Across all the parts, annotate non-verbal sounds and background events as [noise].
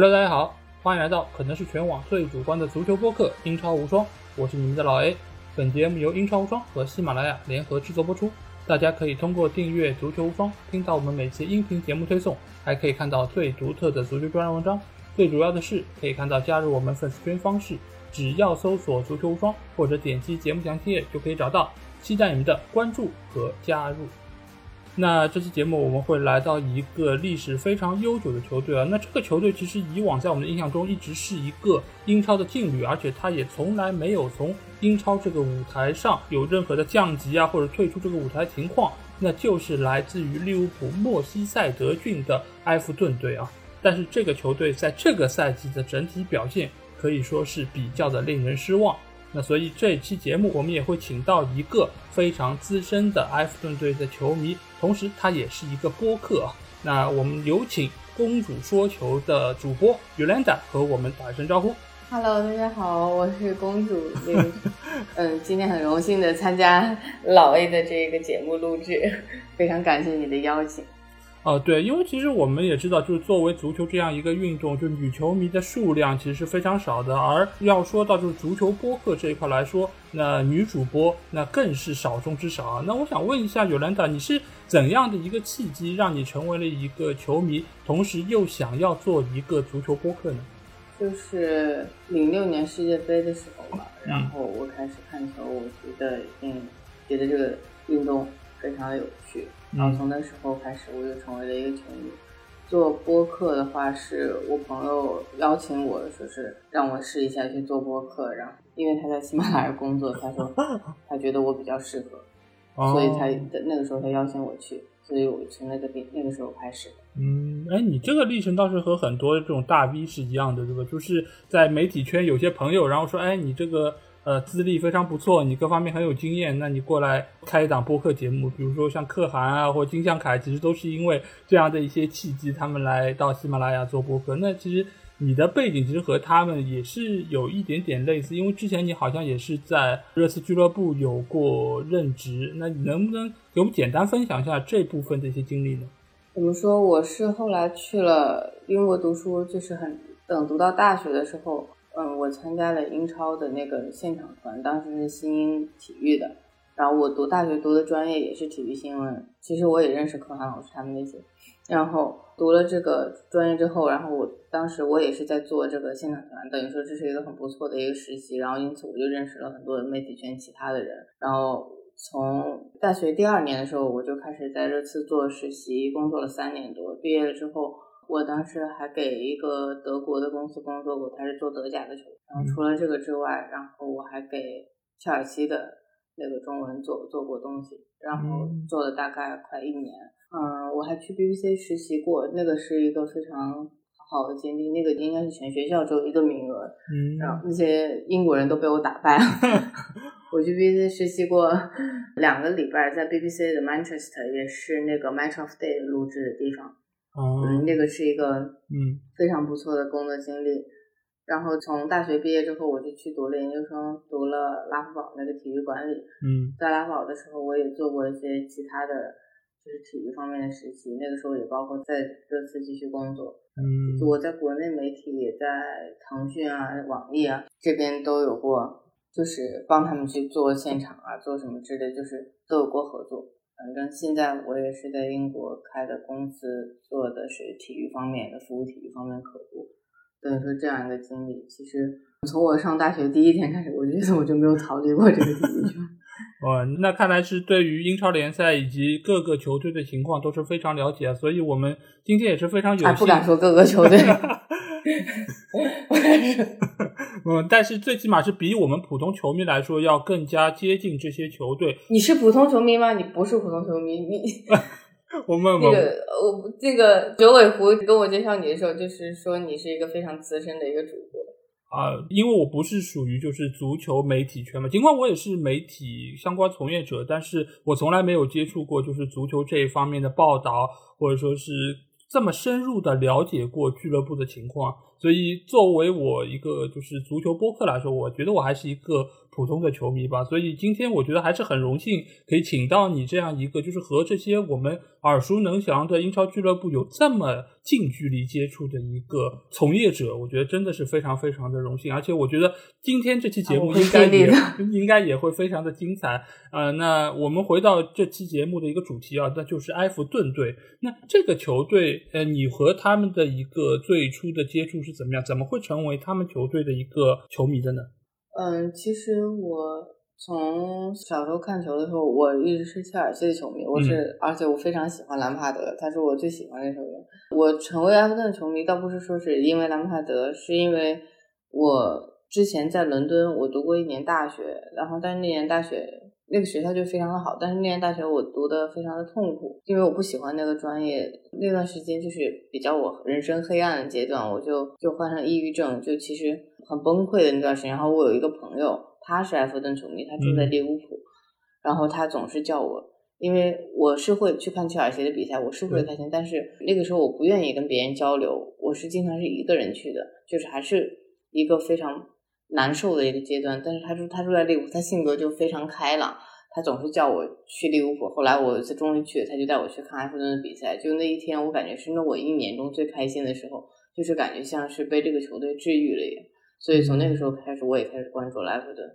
Hello，大家好，欢迎来到可能是全网最主观的足球播客《英超无双》，我是你们的老 A。本节目由英超无双和喜马拉雅联合制作播出。大家可以通过订阅足球无双，听到我们每期音频节目推送，还可以看到最独特的足球专栏文章。最主要的是，可以看到加入我们粉丝群方式，只要搜索“足球无双”或者点击节目详情页就可以找到。期待你们的关注和加入。那这期节目我们会来到一个历史非常悠久的球队啊，那这个球队其实以往在我们的印象中一直是一个英超的劲旅，而且他也从来没有从英超这个舞台上有任何的降级啊或者退出这个舞台情况，那就是来自于利物浦莫西塞德郡的埃弗顿队啊。但是这个球队在这个赛季的整体表现可以说是比较的令人失望。那所以这一期节目我们也会请到一个非常资深的埃弗顿队的球迷，同时他也是一个播客。那我们有请公主说球的主播 Yolanda 和我们打一声招呼。Hello，大家好，我是公主。嗯，[laughs] 今天很荣幸的参加老 A 的这个节目录制，非常感谢你的邀请。哦，对，因为其实我们也知道，就是作为足球这样一个运动，就女球迷的数量其实是非常少的。而要说到就是足球播客这一块来说，那女主播那更是少中之少啊。那我想问一下尤兰达，你是怎样的一个契机让你成为了一个球迷，同时又想要做一个足球播客呢？就是零六年世界杯的时候吧，然后我开始看球，我觉得嗯，觉得这个运动非常有趣。然后从那时候开始，我就成为了一个球迷。做播客的话，是我朋友邀请我说是让我试一下去做播客，然后因为他在喜马拉雅工作，他说 [laughs] 他觉得我比较适合，所以他那个时候他邀请我去，所以我从那个那那个时候开始的。嗯，哎，你这个历程倒是和很多这种大 V 是一样的，对吧？就是在媒体圈有些朋友，然后说，哎，你这个。呃，资历非常不错，你各方面很有经验，那你过来开一档播客节目，比如说像可汗啊，或金向凯，其实都是因为这样的一些契机，他们来到喜马拉雅做播客。那其实你的背景其实和他们也是有一点点类似，因为之前你好像也是在热刺俱乐部有过任职。那你能不能给我们简单分享一下这部分的一些经历呢？怎么说？我是后来去了英国读书，就是很等读到大学的时候。嗯，我参加了英超的那个现场团，当时是新英体育的。然后我读大学读的专业也是体育新闻，其实我也认识可涵老师他们那些。然后读了这个专业之后，然后我当时我也是在做这个现场团，等于说这是一个很不错的一个实习。然后因此我就认识了很多媒体圈其他的人。然后从大学第二年的时候，我就开始在热刺做实习，工作了三年多。毕业了之后。我当时还给一个德国的公司工作过，他是做德甲的球。然后除了这个之外，然后我还给切尔西的那个中文做做过东西，然后做了大概快一年。嗯，我还去 BBC 实习过，那个是一个非常好的经历。那个应该是全学校只有一个名额，嗯，然后那些英国人都被我打败了。[laughs] 我去 BBC 实习过两个礼拜，在 BBC 的 Manchester，也是那个 Match of Day 录制的地方。嗯，那个是一个嗯非常不错的工作经历。然后从大学毕业之后，我就去读了研究生，读了拉夫堡那个体育管理。嗯，在拉夫堡的时候，我也做过一些其他的，就是体育方面的实习。那个时候也包括在热刺继续工作。嗯，我在国内媒体也在腾讯啊、网易啊这边都有过，就是帮他们去做现场啊，做什么之类，就是都有过合作。反正现在我也是在英国开的公司，做的是体育方面的服务，体育方面客户。等于说这样一个经历，其实从我上大学第一天开始，我觉得我就没有逃离过这个体育圈。[laughs] 哦，那看来是对于英超联赛以及各个球队的情况都是非常了解，所以我们今天也是非常有幸。不敢说各个球队。[laughs] [laughs] 嗯，但是最起码是比我们普通球迷来说要更加接近这些球队。你是普通球迷吗？你不是普通球迷，你 [laughs] 我们 [laughs] 那个我那个九尾狐跟我介绍你的时候，就是说你是一个非常资深的一个主播啊。因为我不是属于就是足球媒体圈嘛，尽管我也是媒体相关从业者，但是我从来没有接触过就是足球这一方面的报道，或者说是。这么深入的了解过俱乐部的情况，所以作为我一个就是足球播客来说，我觉得我还是一个普通的球迷吧。所以今天我觉得还是很荣幸可以请到你这样一个，就是和这些我们耳熟能详的英超俱乐部有这么近距离接触的一个从业者。我觉得真的是非常非常的荣幸，而且我觉得今天这期节目应该也应该也会非常的精彩。呃，那我们回到这期节目的一个主题啊，那就是埃弗顿队。那这个球队，呃，你和他们的一个最初的接触是怎么样？怎么会成为他们球队的一个球迷的呢？嗯，其实我从小时候看球的时候，我一直是切尔西的球迷。我是，而且我非常喜欢兰帕德，他是我最喜欢的球员。我成为埃弗顿球迷，倒不是说是因为兰帕德，是因为我之前在伦敦，我读过一年大学，然后但是那年大学。那个学校就非常的好，但是那年大学我读的非常的痛苦，因为我不喜欢那个专业。那段时间就是比较我人生黑暗的阶段，我就就患上抑郁症，就其实很崩溃的那段时间。然后我有一个朋友，他是埃弗顿球迷，他住在利物浦，然后他总是叫我，因为我是会去看切尔西的比赛，我是会开心，但是那个时候我不愿意跟别人交流，我是经常是一个人去的，就是还是一个非常。难受的一个阶段，但是他说他住在利物浦，他性格就非常开朗，他总是叫我去利物浦。后来我有一次终于去了，他就带我去看埃弗顿的比赛。就那一天，我感觉是那我一年中最开心的时候，就是感觉像是被这个球队治愈了一样。所以从那个时候开始，我也开始关注埃弗顿，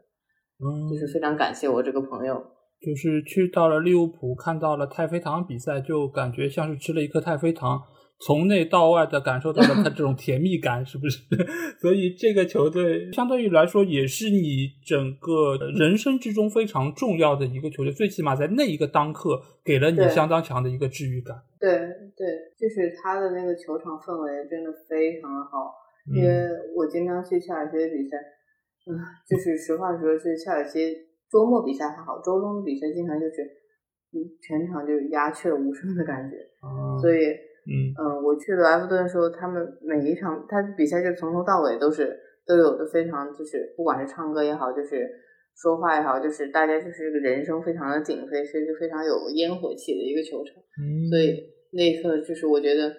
嗯，就是非常感谢我这个朋友。就是去到了利物浦，看到了太妃糖比赛，就感觉像是吃了一颗太妃糖。从内到外的感受到了他这种甜蜜感，是不是？[laughs] 所以这个球队相对于来说，也是你整个人生之中非常重要的一个球队，最起码在那一个当刻，给了你相当强的一个治愈感。对对，就是他的那个球场氛围真的非常的好，因为我经常去切尔西的比赛，嗯，就是实话实说，是切尔西周末比赛还好，周中的比赛经常就是，嗯，全场就鸦雀无声的感觉，所以。嗯嗯，我去了埃弗顿的时候，他们每一场他比赛就从头到尾都是都有的非常就是不管是唱歌也好，就是说话也好，就是大家就是个人声非常的鼎沸，是一个非常有烟火气的一个球场。嗯，所以那一刻就是我觉得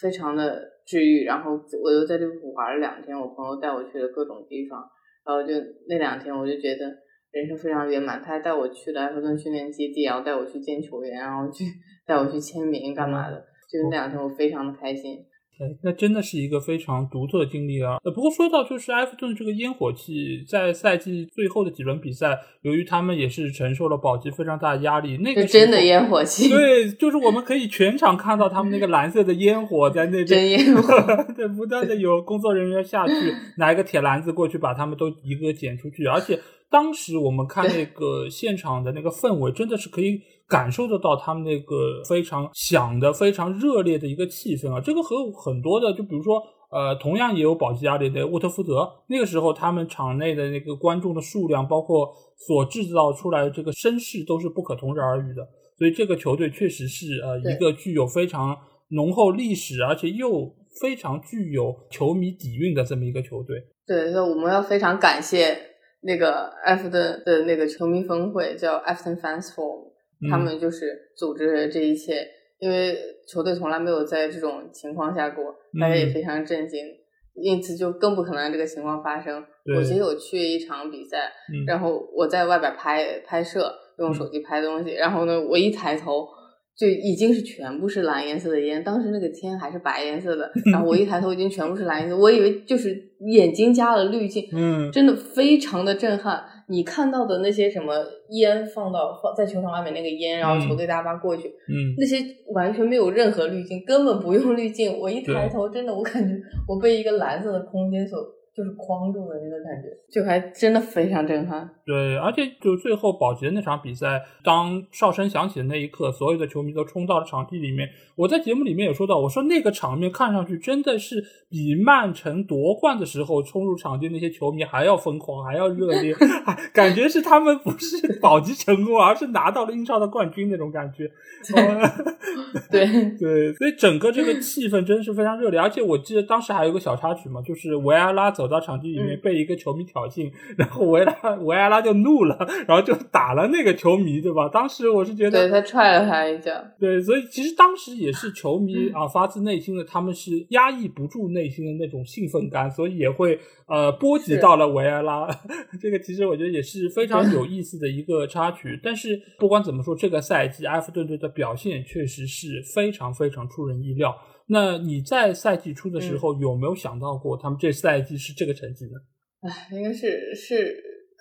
非常的治愈。然后我又在利物浦玩了两天，我朋友带我去了各种地方，然后就那两天我就觉得人生非常圆满。他还带我去了埃弗顿训练基地，然后带我去见球员，然后去带我去签名干嘛的。就是那两天，我非常的开心。对，那真的是一个非常独特的经历啊。呃，不过说到就是埃弗顿这个烟火气，在赛季最后的几轮比赛，由于他们也是承受了保级非常大的压力，那个真的烟火气。对，就是我们可以全场看到他们那个蓝色的烟火在那边，真烟火。[laughs] 对，不断的有工作人员下去拿一个铁篮子过去，把他们都一个捡出去，而且。当时我们看那个现场的那个氛围，真的是可以感受得到他们那个非常响的、非常热烈的一个气氛啊！这个和很多的，就比如说，呃，同样也有保级压力的沃特福德，那个时候他们场内的那个观众的数量，包括所制造出来的这个声势，都是不可同日而语的。所以这个球队确实是呃一个具有非常浓厚历史，而且又非常具有球迷底蕴的这么一个球队。对，那我们要非常感谢。那个埃弗顿的那个球迷峰会叫 Everton Fans Forum，他们就是组织这一切，因为球队从来没有在这种情况下过，大家也非常震惊，因此就更不可能这个情况发生。我其实有去一场比赛，然后我在外边拍拍摄，用手机拍东西，然后呢，我一抬头。就已经是全部是蓝颜色的烟，当时那个天还是白颜色的，[laughs] 然后我一抬头已经全部是蓝颜色，我以为就是眼睛加了滤镜，嗯，真的非常的震撼。你看到的那些什么烟放到放在球场外面那个烟，然后球队大巴过去，嗯，那些完全没有任何滤镜，根本不用滤镜。我一抬头，真的我感觉我被一个蓝色的空间所。就是框住的那个感觉，就还真的非常震撼。对，而且就最后保级的那场比赛，当哨声响起的那一刻，所有的球迷都冲到了场地里面。我在节目里面也说到，我说那个场面看上去真的是比曼城夺冠的时候冲入场地那些球迷还要疯狂，还要热烈，[laughs] 感觉是他们不是保级成功，而是拿到了英超的冠军那种感觉。[laughs] 对 [laughs] 对，所以整个这个气氛真的是非常热烈。而且我记得当时还有个小插曲嘛，就是维埃拉走。走到场地里面被一个球迷挑衅，然后维拉维埃拉就怒了，然后就打了那个球迷，对吧？当时我是觉得，对他踹了他一脚。对，所以其实当时也是球迷啊，发自内心的，他们是压抑不住内心的那种兴奋感，所以也会呃波及到了维埃拉。[laughs] 这个其实我觉得也是非常有意思的一个插曲。但是不管怎么说，这个赛季埃弗顿队的表现确实是非常非常出人意料。那你在赛季初的时候有没有想到过他们这赛季是这个成绩呢？哎，应该是是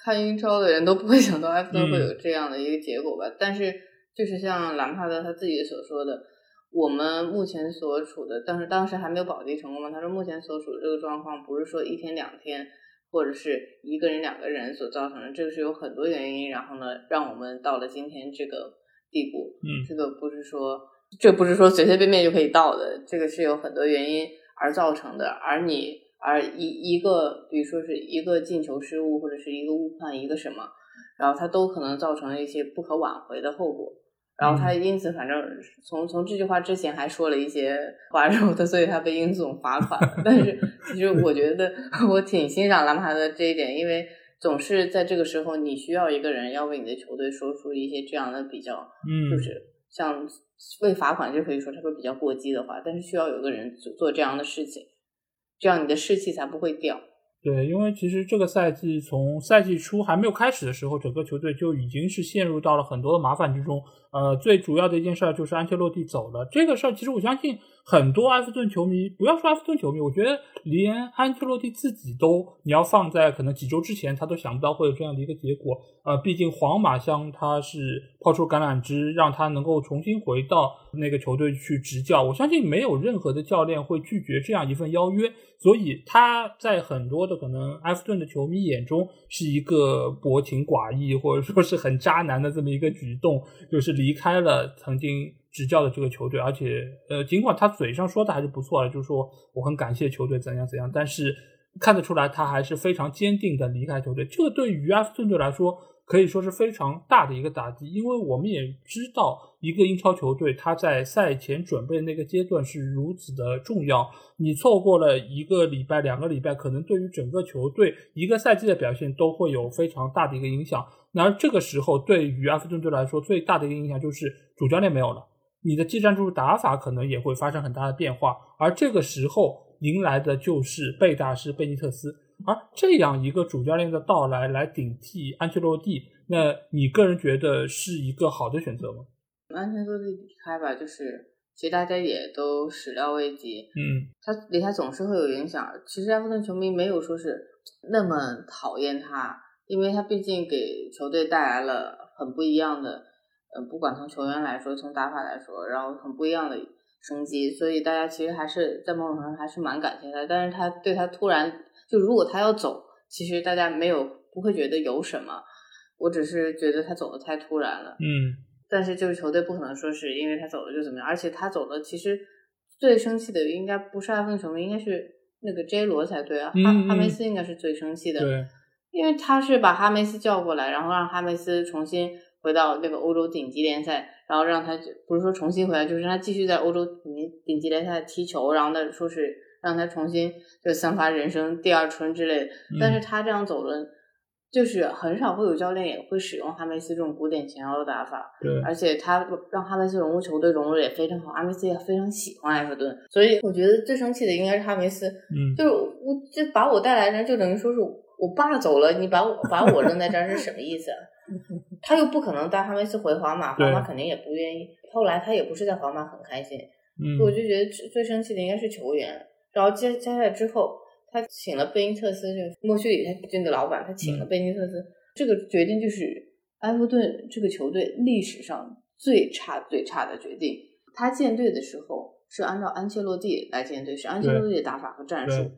看英超的人都不会想到 [laughs] 埃弗顿会有这样的一个结果吧。但是就是像兰帕德他自己所说的，我们目前所处的，但是当时还没有保级成功嘛。他说目前所处的这个状况不是说一天两天或者是一个人两个人所造成的，这个是有很多原因，然后呢让我们到了今天这个地步。嗯，这个不是说。这不是说随随便便就可以到的，这个是有很多原因而造成的。而你，而一一个，比如说是一个进球失误，或者是一个误判，一个什么，然后它都可能造成一些不可挽回的后果。然后他因此，反正从从这句话之前还说了一些话，然后他所以他被英总罚款了。但是 [laughs] 其实我觉得我挺欣赏兰帕的这一点，因为总是在这个时候，你需要一个人要为你的球队说出一些这样的比较，嗯，就是像。为罚款就可以说他说比较过激的话，但是需要有个人做做这样的事情，这样你的士气才不会掉。对，因为其实这个赛季从赛季初还没有开始的时候，整个球队就已经是陷入到了很多的麻烦之中。呃，最主要的一件事儿就是安切洛蒂走了。这个事儿其实我相信很多埃弗顿球迷，不要说埃弗顿球迷，我觉得连安切洛蒂自己都，你要放在可能几周之前，他都想不到会有这样的一个结果。呃，毕竟皇马向他是抛出橄榄枝，让他能够重新回到那个球队去执教。我相信没有任何的教练会拒绝这样一份邀约。所以他在很多的可能埃弗顿的球迷眼中是一个薄情寡义或者说是很渣男的这么一个举动，就是离开了曾经执教的这个球队，而且呃，尽管他嘴上说的还是不错的，就是说我很感谢球队怎样怎样，但是看得出来他还是非常坚定的离开球队。这个对于埃弗顿队来说。可以说是非常大的一个打击，因为我们也知道，一个英超球队他在赛前准备那个阶段是如此的重要。你错过了一个礼拜、两个礼拜，可能对于整个球队一个赛季的表现都会有非常大的一个影响。然而这个时候，对于阿弗顿队来说，最大的一个影响就是主教练没有了，你的技战术打法可能也会发生很大的变化。而这个时候迎来的就是贝大师贝尼特斯。而这样一个主教练的到来，来顶替安切洛蒂，那你个人觉得是一个好的选择吗？安切洛蒂离开吧，就是其实大家也都始料未及。嗯，他离开总是会有影响。其实埃弗顿球迷没有说是那么讨厌他，因为他毕竟给球队带来了很不一样的，呃，不管从球员来说，从打法来说，然后很不一样的升级，所以大家其实还是在某种程度上还是蛮感谢他。但是他对他突然。就如果他要走，其实大家没有不会觉得有什么，我只是觉得他走的太突然了。嗯，但是就是球队不可能说是因为他走了就怎么样，而且他走了，其实最生气的应该不是埃弗顿球迷，应该是那个 J 罗才对啊。哈哈梅斯应该是最生气的，对，因为他是把哈梅斯叫过来，然后让哈梅斯重新回到那个欧洲顶级联赛，然后让他不是说重新回来，就是让他继续在欧洲顶级顶级联赛踢球，然后呢说是。让他重新就散发人生第二春之类的，但是他这样走了，就是很少会有教练也会使用哈梅斯这种古典前腰的打法，对，而且他让哈梅斯融入球队融入也非常好，哈梅斯也非常喜欢埃弗顿，所以我觉得最生气的应该是哈梅斯，嗯，就是我就把我带来的就等于说是我爸走了，你把我把我扔在这儿是什么意思？[laughs] 他又不可能带哈梅斯回皇马，皇马肯定也不愿意，后来他也不是在皇马很开心，嗯，我就觉得最生气的应该是球员。然后接接下来之后，他请了贝因特斯，就莫须里他这个老板，他请了贝因特斯，这个决定就是埃弗顿这个球队历史上最差最差的决定。他建队的时候是按照安切洛蒂来建队，是安切洛蒂的打法和战术，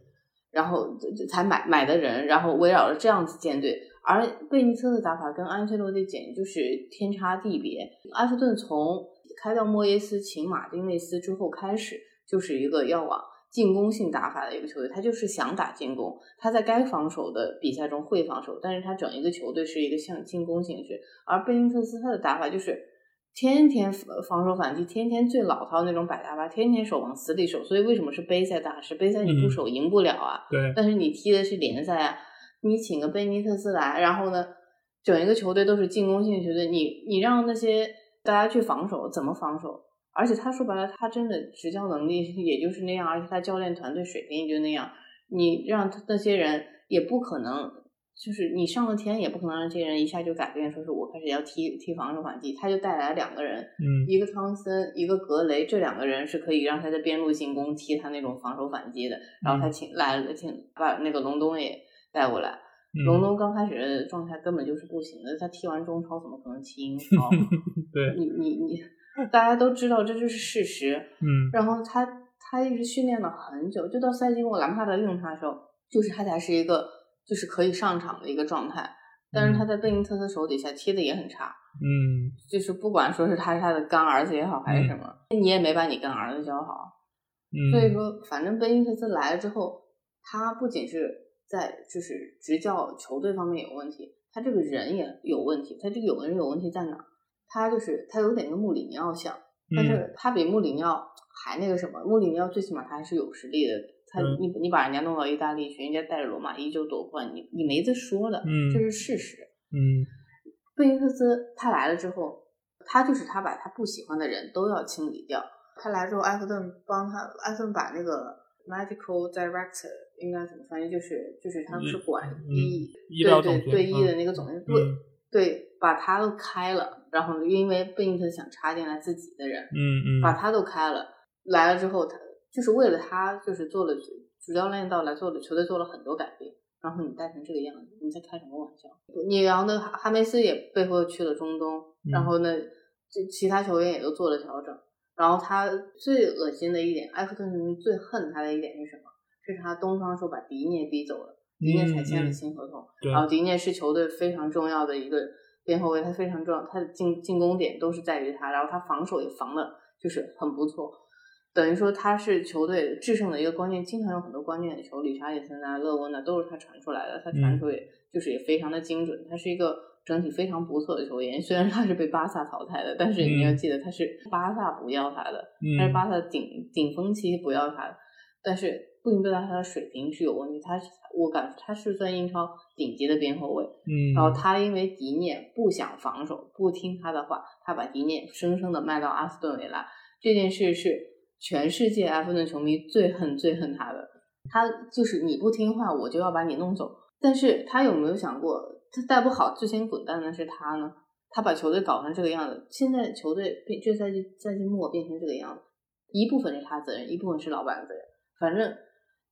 然后才买买的人，然后围绕着这样子建队。而贝尼特的打法跟安切洛蒂简直就是天差地别。埃弗顿从开掉莫耶斯，请马丁内斯之后开始，就是一个要往。进攻性打法的一个球队，他就是想打进攻。他在该防守的比赛中会防守，但是他整一个球队是一个向进攻性质。而贝尼特斯他的打法就是天天防守反击，天天最老套那种摆大巴，天天守往死里守。所以为什么是杯赛大师？杯赛你不守赢不了啊。对。但是你踢的是联赛啊，你请个贝尼特斯来，然后呢，整一个球队都是进攻性球队，你你让那些大家去防守，怎么防守？而且他说白了，他真的执教能力也就是那样，而且他教练团队水平也就那样。你让他那些人也不可能，就是你上了天也不可能让这些人一下就改变，说是我开始要踢踢防守反击，他就带来两个人，嗯，一个汤森，一个格雷，这两个人是可以让他在边路进攻踢他那种防守反击的。然后他请来了，请把那个隆东也带过来。隆东刚开始的状态根本就是不行的，他踢完中超怎么可能踢英超？[laughs] 对，你你你。大家都知道这就是事实，嗯，然后他他一直训练了很久，就到赛季末兰帕德用他的时候，就是他才是一个就是可以上场的一个状态，但是他在贝尼特斯手底下踢的也很差，嗯，就是不管说是他是他的干儿子也好还是什么，你也没把你干儿子教好，嗯，所以说反正贝尼特斯来了之后，他不仅是在就是执教球队方面有问题，他这个人也有问题，他这个有人有问题在哪？他就是他有点跟穆里尼奥像，但是他比穆里尼奥还那个什么。穆里尼奥最起码他还是有实力的，他你你把人家弄到意大利去，人家带着罗马依旧夺冠，你你没得说的，这是事实。嗯，贝尼特斯他来了之后，他就是他把他不喜欢的人都要清理掉。他来之后，埃弗顿帮他，埃弗顿把那个 medical director 应该怎么翻译，就是就是他们是管医对对对医的那个总监，对对，把他都开了。然后因为贝尼特想插进来自己的人，嗯嗯，把他都开了，来了之后，他就是为了他，就是做了主教练到来做了球队做了很多改变。然后你带成这个样子，你在开什么玩笑？你然后呢，哈梅斯也背后去了中东，然后呢，这其他球员也都做了调整。然后他最恶心的一点，埃弗顿最恨他的一点是什么？是他东窗说把迪涅逼走了，迪涅才签了新合同，然后迪涅是球队非常重要的一个。边后卫他非常重要，他的进进攻点都是在于他，然后他防守也防的就是很不错，等于说他是球队制胜的一个关键，经常有很多关键的球，理查利森啊、勒温啊都是他传出来的，他传球也就是也非常的精准，他是一个整体非常不错的球员。虽然他是被巴萨淘汰的，但是你要记得他是巴萨不要他的，他是巴萨顶顶峰期不要他的，但是不仅对他他的水平是有问题，他我感他是算英超。顶级的边后卫，嗯，然后他因为迪涅不想防守，不听他的话，他把迪涅生生的卖到阿斯顿维拉。这件事是全世界埃弗顿球迷最恨最恨他的。他就是你不听话，我就要把你弄走。但是他有没有想过，他带不好最先滚蛋的是他呢？他把球队搞成这个样子，现在球队变这赛季赛季末变成这个样子，一部分是他责任，一部分是老板的责任，反正。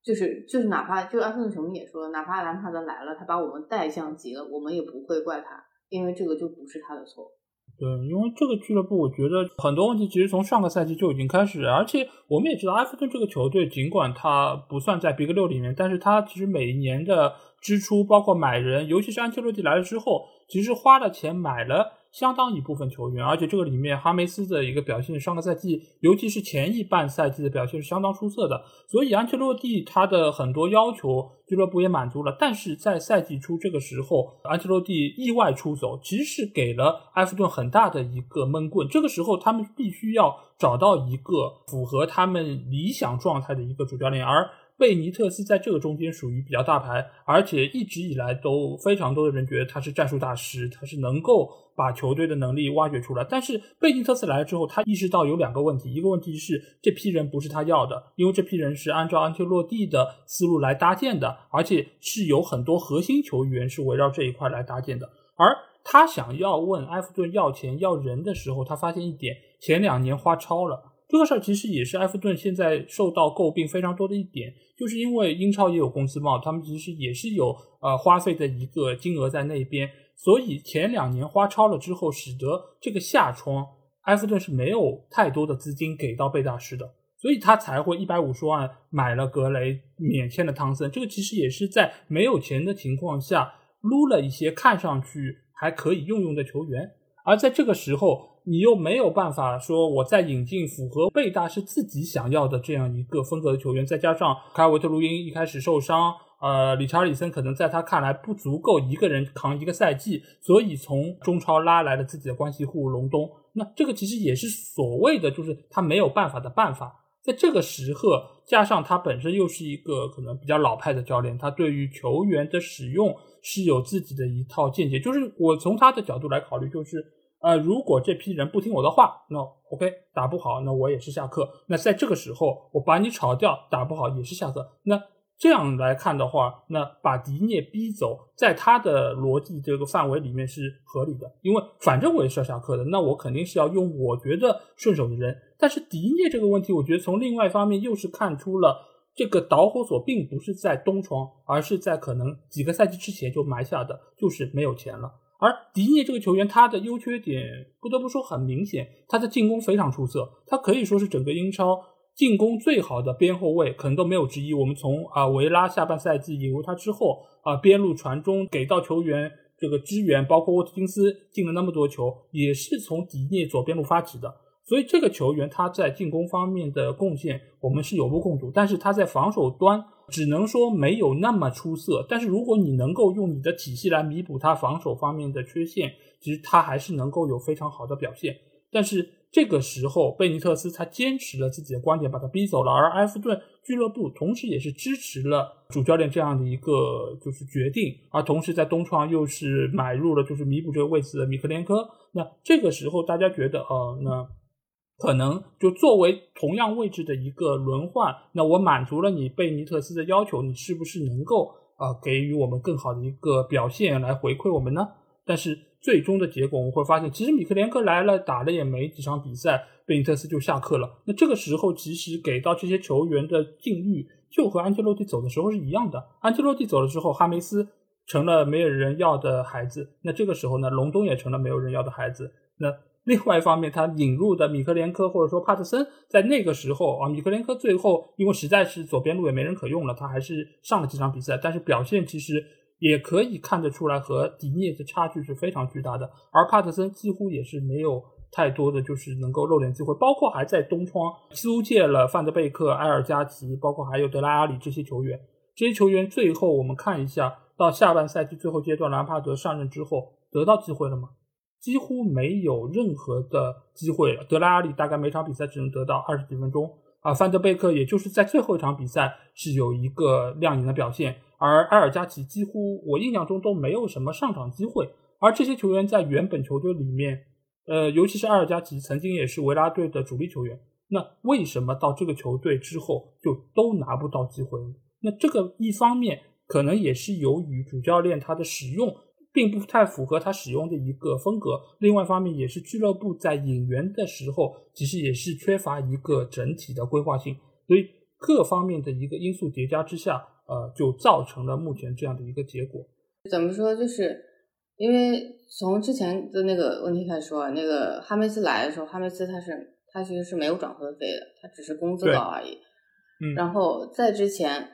就是就是，哪怕就阿森纳球迷也说，哪怕兰帕德来了，他把我们带降级了，我们也不会怪他，因为这个就不是他的错。对，因为这个俱乐部，我觉得很多问题其实从上个赛季就已经开始，而且我们也知道，埃弗顿这个球队尽管他不算在 Big 六里面，但是他其实每一年的支出，包括买人，尤其是安切洛蒂来了之后，其实花了钱买了。相当一部分球员，而且这个里面哈梅斯的一个表现，上个赛季尤其是前一半赛季的表现是相当出色的，所以安切洛蒂他的很多要求俱乐部也满足了。但是在赛季初这个时候，安切洛蒂意外出走，其实是给了埃弗顿很大的一个闷棍。这个时候他们必须要找到一个符合他们理想状态的一个主教练，而。贝尼特斯在这个中间属于比较大牌，而且一直以来都非常多的人觉得他是战术大师，他是能够把球队的能力挖掘出来。但是贝尼特斯来了之后，他意识到有两个问题，一个问题是这批人不是他要的，因为这批人是按照安切洛蒂的思路来搭建的，而且是有很多核心球员是围绕这一块来搭建的。而他想要问埃弗顿要钱要人的时候，他发现一点，前两年花超了。这个事儿其实也是埃弗顿现在受到诟病非常多的一点，就是因为英超也有工资帽，他们其实也是有呃花费的一个金额在那边，所以前两年花超了之后，使得这个下窗埃弗顿是没有太多的资金给到贝大师的，所以他才会一百五十万买了格雷，免签了汤森，这个其实也是在没有钱的情况下撸了一些看上去还可以用用的球员，而在这个时候。你又没有办法说，我再引进符合贝大是自己想要的这样一个风格的球员，再加上凯尔维特卢因一开始受伤，呃，理查里森可能在他看来不足够一个人扛一个赛季，所以从中超拉来了自己的关系户隆东，那这个其实也是所谓的就是他没有办法的办法。在这个时刻，加上他本身又是一个可能比较老派的教练，他对于球员的使用是有自己的一套见解。就是我从他的角度来考虑，就是呃，如果这批人不听我的话，那 OK 打不好，那我也是下课。那在这个时候，我把你炒掉，打不好也是下课。那这样来看的话，那把迪涅逼走，在他的逻辑这个范围里面是合理的，因为反正我也是要下课的，那我肯定是要用我觉得顺手的人。但是迪涅这个问题，我觉得从另外一方面又是看出了这个导火索并不是在东窗，而是在可能几个赛季之前就埋下的，就是没有钱了。而迪涅这个球员，他的优缺点不得不说很明显，他的进攻非常出色，他可以说是整个英超。进攻最好的边后卫可能都没有之一。我们从啊维拉下半赛季引入他之后啊，边路传中给到球员这个支援，包括沃特金斯进了那么多球，也是从迪涅左边路发起的。所以这个球员他在进攻方面的贡献我们是有目共睹，但是他在防守端只能说没有那么出色。但是如果你能够用你的体系来弥补他防守方面的缺陷，其实他还是能够有非常好的表现。但是。这个时候，贝尼特斯他坚持了自己的观点，把他逼走了。而埃弗顿俱乐部同时也是支持了主教练这样的一个就是决定，而同时在东窗又是买入了就是弥补这个位置的米克连科。那这个时候大家觉得，呃，那可能就作为同样位置的一个轮换，那我满足了你贝尼特斯的要求，你是不是能够啊给予我们更好的一个表现来回馈我们呢？但是。最终的结果，我们会发现，其实米克连科来了，打了也没几场比赛，贝尼特斯就下课了。那这个时候，其实给到这些球员的境遇，就和安切洛蒂走的时候是一样的。安切洛蒂走了之后，哈梅斯成了没有人要的孩子。那这个时候呢，隆东也成了没有人要的孩子。那另外一方面，他引入的米克连科或者说帕特森，在那个时候啊，米克连科最后因为实在是左边路也没人可用了，他还是上了几场比赛，但是表现其实。也可以看得出来，和迪涅的差距是非常巨大的。而帕特森几乎也是没有太多的就是能够露脸机会，包括还在东窗租借了范德贝克、埃尔加奇，包括还有德拉阿里这些球员。这些球员最后我们看一下，到下半赛季最后阶段，兰帕德上任之后得到机会了吗？几乎没有任何的机会。德拉阿里大概每场比赛只能得到二十几分钟啊，范德贝克也就是在最后一场比赛是有一个亮眼的表现。而埃尔加奇几乎我印象中都没有什么上场机会，而这些球员在原本球队里面，呃，尤其是埃尔加奇曾经也是维拉队的主力球员，那为什么到这个球队之后就都拿不到机会？那这个一方面可能也是由于主教练他的使用并不太符合他使用的一个风格，另外一方面也是俱乐部在引援的时候其实也是缺乏一个整体的规划性，所以各方面的一个因素叠加之下。呃，就造成了目前这样的一个结果。怎么说？就是因为从之前的那个问题开始说，那个哈梅斯来的时候，哈梅斯他是他其实是没有转会费的，他只是工资高而已。嗯。然后在之前，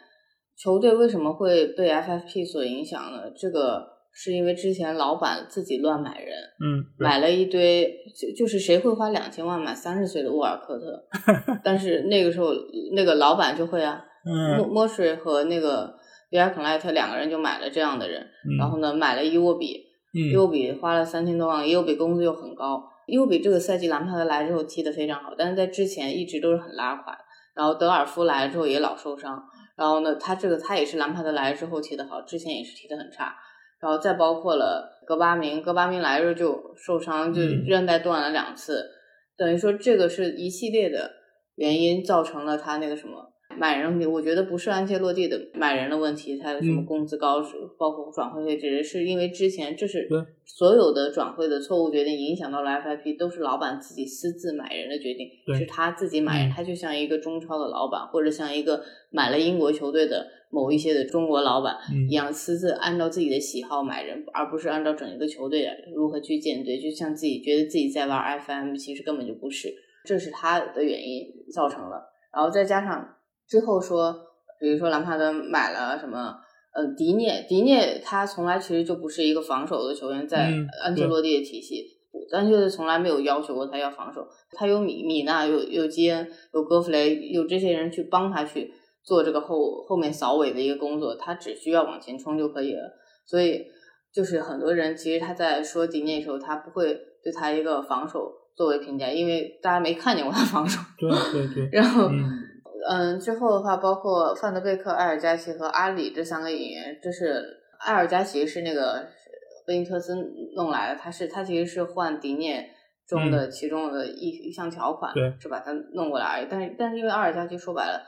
球队为什么会被 FFP 所影响呢？这个是因为之前老板自己乱买人，嗯，买了一堆，就就是谁会花两千万买三十岁的沃尔科特？[laughs] 但是那个时候，那个老板就会啊。[laughs] 莫莫水和那个比尔肯莱特两个人就买了这样的人，然后呢买了伊沃比，伊沃比花了三千多万，伊沃比工资又很高，伊沃比这个赛季兰帕德来之后踢得非常好，但是在之前一直都是很拉垮，然后德尔夫来了之后也老受伤，然后呢他这个他也是兰帕德来之后踢得好，之前也是踢得很差，然后再包括了戈巴明，戈巴明来着就受伤，就韧带断了两次，等于说这个是一系列的原因造成了他那个什么。买人，我觉得不是安切洛蒂的买人的问题，他有什么工资高，包括转会费，只是是因为之前这是所有的转会的错误决定影响到了 FIP，都是老板自己私自买人的决定，是他自己买人，他就像一个中超的老板，或者像一个买了英国球队的某一些的中国老板一样，私自按照自己的喜好买人，而不是按照整一个球队如何去建队，就像自己觉得自己在玩 FM，其实根本就不是，这是他的原因造成了，然后再加上。之后说，比如说兰帕德买了什么，呃，迪涅，迪涅他从来其实就不是一个防守的球员，在安切洛蒂的体系，安切洛蒂从来没有要求过他要防守，他有米米娜，有有基恩，有戈弗雷，有这些人去帮他去做这个后后面扫尾的一个工作，他只需要往前冲就可以了。所以就是很多人其实他在说迪涅的时候，他不会对他一个防守。作为评价，因为大家没看见过他防守。对对对。[laughs] 然后，嗯嗯，之后的话，包括范德贝克、埃尔加奇和阿里这三个演员，这是埃尔加奇是那个贝尼特斯弄来的，他是他其实是换迪涅中的其中的一一项条款，对是把他弄过来而已。但是但是因为阿尔加奇说白了，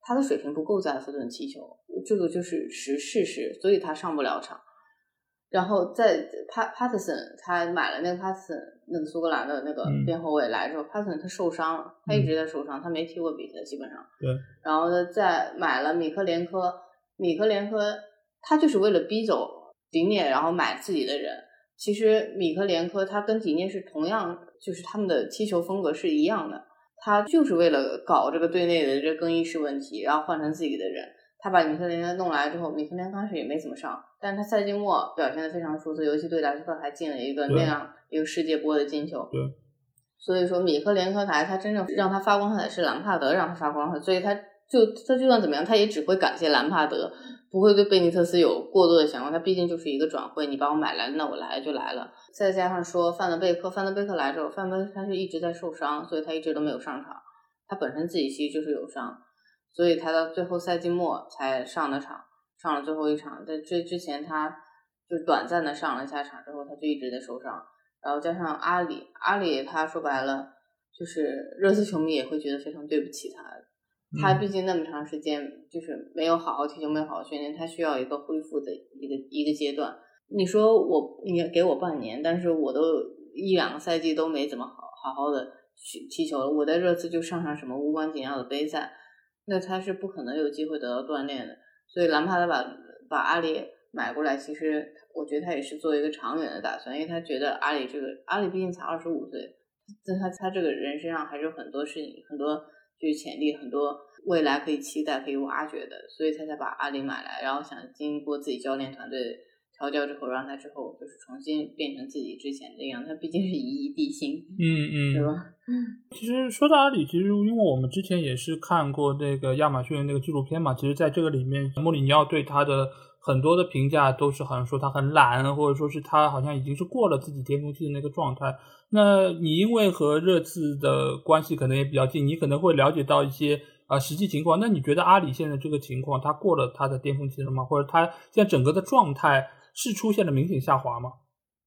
他的水平不够在埃弗顿踢球，这个就是实事实，所以他上不了场。然后在帕帕特森，他买了那个帕特森，那个苏格兰的那个嗯边后卫来之后，帕特森他受伤了，他一直在受伤，他没踢过比赛，基本上。对。然后呢，再买了米克连科，米克连科他就是为了逼走迪涅，然后买自己的人。其实米克连科他跟迪涅是同样，就是他们的踢球风格是一样的，他就是为了搞这个队内的这更衣室问题，然后换成自己的人。他把米克连科弄来之后，米克连刚开始也没怎么上，但是他赛季末表现的非常出色，尤其对莱斯特还进了一个那样一个世界波的进球。对。所以说，米克连科台，他真正让他发光的是兰帕德让他发光的，所以他就他就算怎么样，他也只会感谢兰帕德，不会对贝尼特斯有过多的想法。他毕竟就是一个转会，你把我买来，那我来就来了。再加上说范德贝克，范德贝克来之后，范德贝克他是一直在受伤，所以他一直都没有上场。他本身自己其实就是有伤，所以他到最后赛季末才上的场，上了最后一场。在这之前，他就短暂的上了一下场之后，他就一直在受伤。然后加上阿里，阿里他说白了，就是热刺球迷也会觉得非常对不起他。他毕竟那么长时间就是没有好好踢球，没有好好训练，他需要一个恢复的一个一个阶段。你说我你给我半年，但是我都一两个赛季都没怎么好好好的去踢球了。我在热刺就上上什么无关紧要的杯赛，那他是不可能有机会得到锻炼的。所以兰帕德把把阿里买过来，其实我觉得他也是做一个长远的打算，因为他觉得阿里这个阿里毕竟才二十五岁，在他他这个人身上还是有很多事情，很多就是潜力，很多未来可以期待、可以挖掘的，所以他才把阿里买来，然后想经过自己教练团队调教之后，让他之后就是重新变成自己之前这样。他毕竟是一亿地心，嗯嗯，对吧？其实说到阿里，其实因为我们之前也是看过那个亚马逊的那个纪录片嘛，其实在这个里面，莫里尼奥对他的很多的评价都是好像说他很懒，或者说是他好像已经是过了自己巅峰期的那个状态。那你因为和热刺的关系可能也比较近，你可能会了解到一些啊、呃实际情况。那你觉得阿里现在这个情况，他过了他的巅峰期了吗？或者他现在整个的状态是出现了明显下滑吗？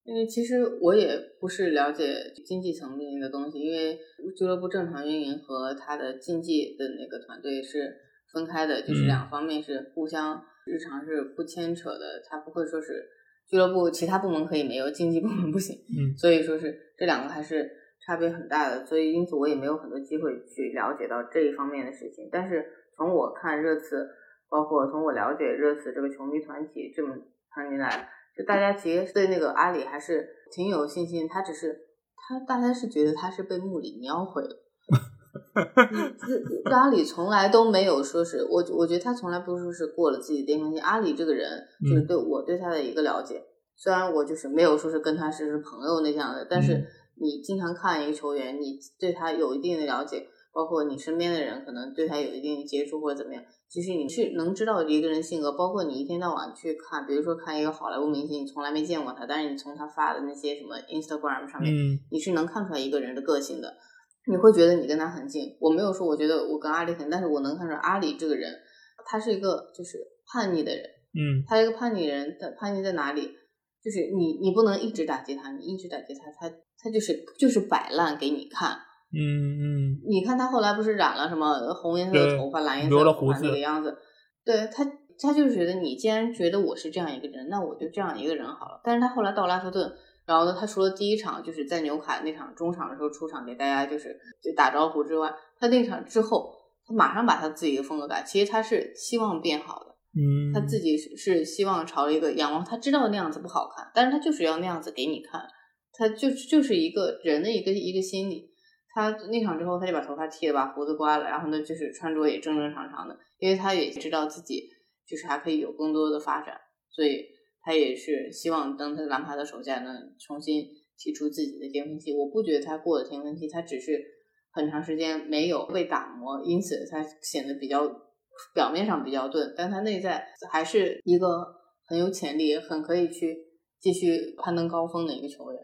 因为其实我也不是了解经济层面的东西，因为俱乐部正常运营和他的竞技的那个团队是分开的，就是嗯两方面是互相日常是不牵扯的，他不会说是俱乐部其他部门可以没有，竞技部门不行，嗯所以说是这两个还是差别很大的，所以因此我也没有很多机会去了解到这一方面的事情。但是从我看热刺，包括从我了解热刺这个球迷团体这么长年来，就大家其实对那个阿里还是挺有信心，他只是他大家是觉得他是被穆里尼奥毁了。阿里从来都没有说是我，我觉得他从来不是说是过了自己的巅峰期。阿里这个人，就是对我对他的一个了解，虽然我就是没有说是跟他是朋友那样的，但是嗯你经常看一个球员，你对他有一定的了解，包括你身边的人可能对他有一定的接触或者怎么样，其实你去能知道一个人性格，包括你一天到晚去看，比如说看一个好莱坞明星，你从来没见过他，但是你从他发的那些什么 Instagram 上面，嗯你是能看出来一个人的个性的。你会觉得你跟他很近。我没有说我觉得我跟阿里很，但是我能看出阿里这个人，他是一个就是叛逆的人。嗯他一个叛逆人，他叛逆在哪里？就是你你不能一直打击他，你一直打击他，他他就是就是摆烂给你看。嗯嗯你看他后来不是染了什么红颜色的头发、蓝颜色留了的头发胡子那个样子，对他他就是觉得你既然觉得我是这样一个人，那我就这样一个人好了。但是他后来到拉夫顿，然后呢，他除了第一场就是在纽卡那场中场的时候出场给大家就是就打招呼之外，他那场之后，他马上把他自己的风格改。其实他是希望变好的，嗯，他自己是是希望朝着一个仰望，他知道那样子不好看，但是他就是要那样子给你看，他就就是一个人的一个一个心理。他那场之后，他就把头发剃了，把胡子刮了，然后呢，就是穿着也正正常常的，因为他也知道自己就是还可以有更多的发展，所以他也是希望等他兰帕德手下能重新提出自己的巅峰期。我不觉得他过了巅峰期，他只是很长时间没有被打磨，因此他显得比较表面上比较钝，但他内在还是一个很有潜力、很可以去继续攀登高峰的一个球员。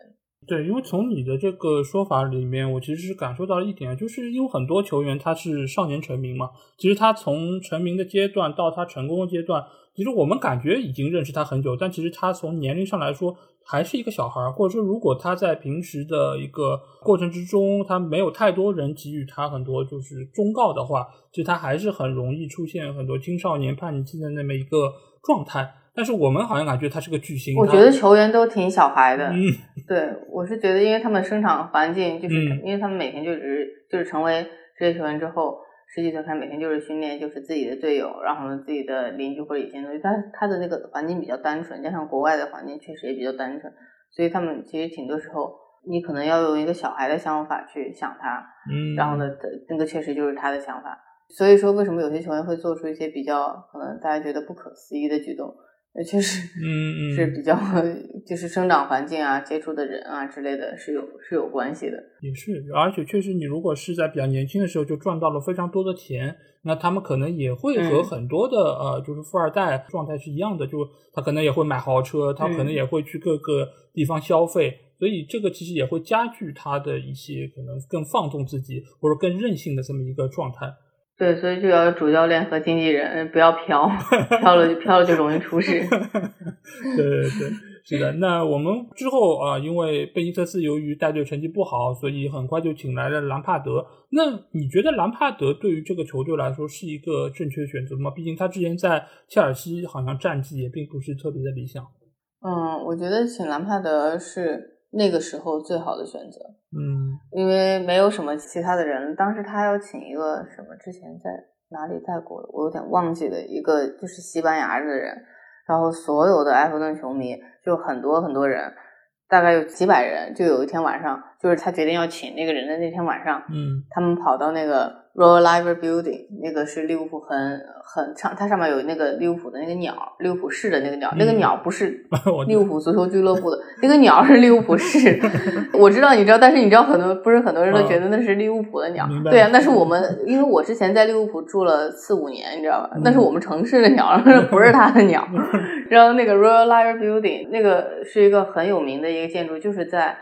对，因为从你的这个说法里面，我其实是感受到了一点，就是因为很多球员他是少年成名嘛，其实他从成名的阶段到他成功的阶段，其实我们感觉已经认识他很久，但其实他从年龄上来说还是一个小孩儿，或者说如果他在平时的一个过程之中，他没有太多人给予他很多就是忠告的话，其实他还是很容易出现很多青少年叛逆期的那么一个状态。但是我们好像感觉他是个巨星。我觉得球员都挺小孩的。嗯，对，我是觉得，因为他们生长环境就是，嗯因为他们每天就只是就是成为职业球员之后，十几岁开始每天就是训练，就是自己的队友，然后呢自己的邻居或者以前的同学，他他的那个环境比较单纯，加上国外的环境确实也比较单纯，所以他们其实挺多时候你可能要用一个小孩的想法去想他，嗯，然后呢，那个确实就是他的想法。所以说，为什么有些球员会做出一些比较可能大家觉得不可思议的举动？那确实，嗯嗯是比较就是生长环境啊、接触的人啊之类的，是有是有关系的。也是，而且确实，你如果是在比较年轻的时候就赚到了非常多的钱，那他们可能也会和嗯很多的、呃，就是富二代状态是一样的，就他可能也会买豪车，他可能嗯也会去各个地方消费，所以这个其实也会加剧他的一些可能更放纵自己或者更任性的这么一个状态。对，所以就要有主教练和经纪人，不要飘，飘了就飘了就容易出事。[laughs] 对对对，是的。那我们之后啊、因为贝尼特斯由于带队成绩不好，所以很快就请来了兰帕德。那你觉得兰帕德对于这个球队来说是一个正确的选择吗？毕竟他之前在切尔西好像战绩也并不是特别的理想。嗯，我觉得请兰帕德是那个时候最好的选择，嗯因为没有什么其他的人。当时他要请一个什么，之前在哪里带过的，我有点忘记了，一个就是西班牙的人，然后所有的埃弗顿球迷就很多很多人，大概有几百人，就有一天晚上，就是他决定要请那个人的那天晚上，嗯他们跑到那个 Royal Liver Building，那个是利物浦很很长，它上面有那个利物浦的那个鸟，利物浦市的那个鸟，那个嗯鸟不是 [laughs] 利物浦足球俱乐部的，那个鸟是利物浦市。[laughs] 我知道你知道，但是你知道很多不是很多人都觉得那是利物浦的鸟，对啊，那是我们，因为我之前在利物浦住了四五年，你知道吧？嗯那是我们城市的鸟，[laughs] 不是它的鸟。然后那个 Royal Liver Building 那个是一个很有名的一个建筑，就是在。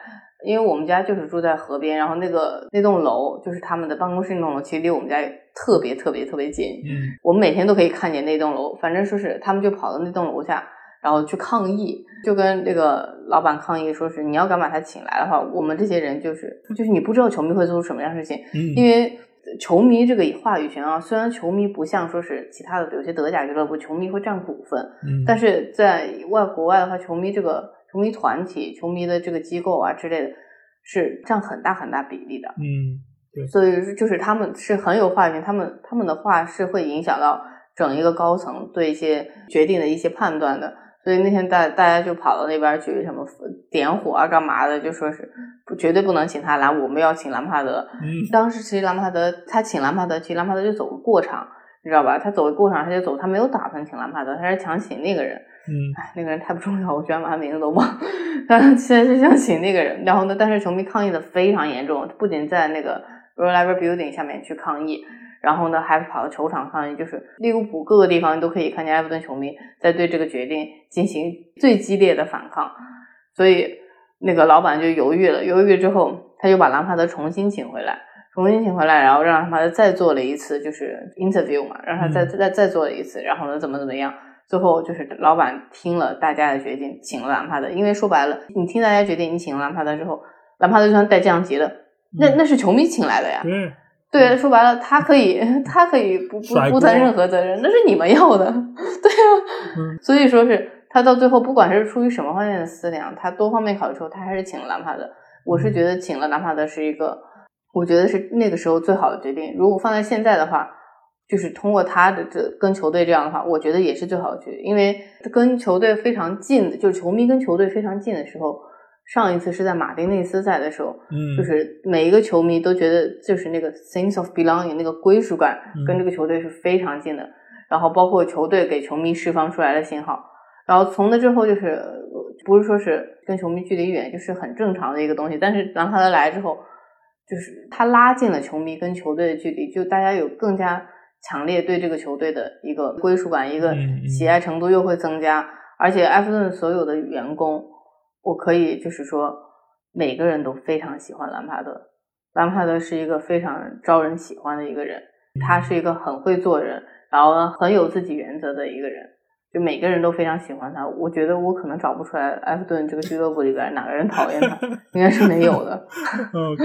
因为我们家就是住在河边，然后那个那栋楼就是他们的办公室那栋楼，其实离我们家也特别特别特别近。嗯我们每天都可以看见那栋楼，反正说是他们就跑到那栋楼下，然后去抗议，就跟那个老板抗议，说是你要敢把他请来的话，我们这些人就是就是你不知道球迷会做出什么样的事情，嗯，因为球迷这个话语权啊，虽然球迷不像说是其他的有些德甲俱乐部球迷会占股份，嗯但是在外国外的话，球迷这个球迷团体、球迷的这个机构啊之类的，是占很大很大比例的。嗯所以就是他们是很有话语权，他们他们的话是会影响到整一个高层对一些决定的一些判断的。所以那天大大家就跑到那边去什么点火啊干嘛的，就说是不绝对不能请他来，我们要请兰帕德。嗯 [laughs] 当时其实兰帕德他请兰帕德，其实兰帕德就走个过场，你知道吧？他走个过场他就走，他没有打算请兰帕德，他是想请那个人。嗯哎，那个人太不重要，我居然把他名字都忘了。他现在是想请那个人，然后呢，但是球迷抗议的非常严重，不仅在那个 Royal Liver Building 下面去抗议，然后呢，还跑到球场抗议，就是利物浦各个地方都可以看见埃弗顿球迷在对这个决定进行最激烈的反抗，所以那个老板就犹豫了，犹豫之后，他就把兰帕德重新请回来。重新请回来，然后让兰帕德再做了一次，就是 interview 嘛，让他再、再再做了一次，然后呢，怎么怎么样，最后就是老板听了大家的决定，请了兰帕德。因为说白了，你听大家决定，你请了兰帕德之后，兰帕德就算带降级了，那那是球迷请来的呀。对对，说白了，他可以，他可以不不不担任何责任，那是你们要的，[laughs] 对啊。嗯 [laughs] 所以说是他到最后，不管是出于什么方面的思量，他多方面考虑之后，他还是请了兰帕德。我是觉得请了兰帕德是一个，我觉得是那个时候最好的决定。如果放在现在的话，就是通过他的这跟球队这样的话，我觉得也是最好的决定，因为跟球队非常近的，就是球迷跟球队非常近的时候，上一次是在马丁内斯在的时候，嗯。就是每一个球迷都觉得就是那个 sense of belonging 那个归属感嗯。跟这个球队是非常近的，然后包括球队给球迷释放出来的信号，然后从那之后就是呃不是说是跟球迷距离远，就是很正常的一个东西，但是兰帕德来之后，就是他拉近了球迷跟球队的距离，就大家有更加强烈对这个球队的一个归属感，一个喜爱程度又会增加，而且埃弗顿所有的员工，我可以就是说。每个人都非常喜欢兰帕德。兰帕德是一个非常招人喜欢的一个人，他是一个很会做人，然后很有自己原则的一个人。就每个人都非常喜欢他，我觉得我可能找不出来埃弗顿这个俱乐部里边哪个人讨厌他，应该是没有的。[laughs] OK，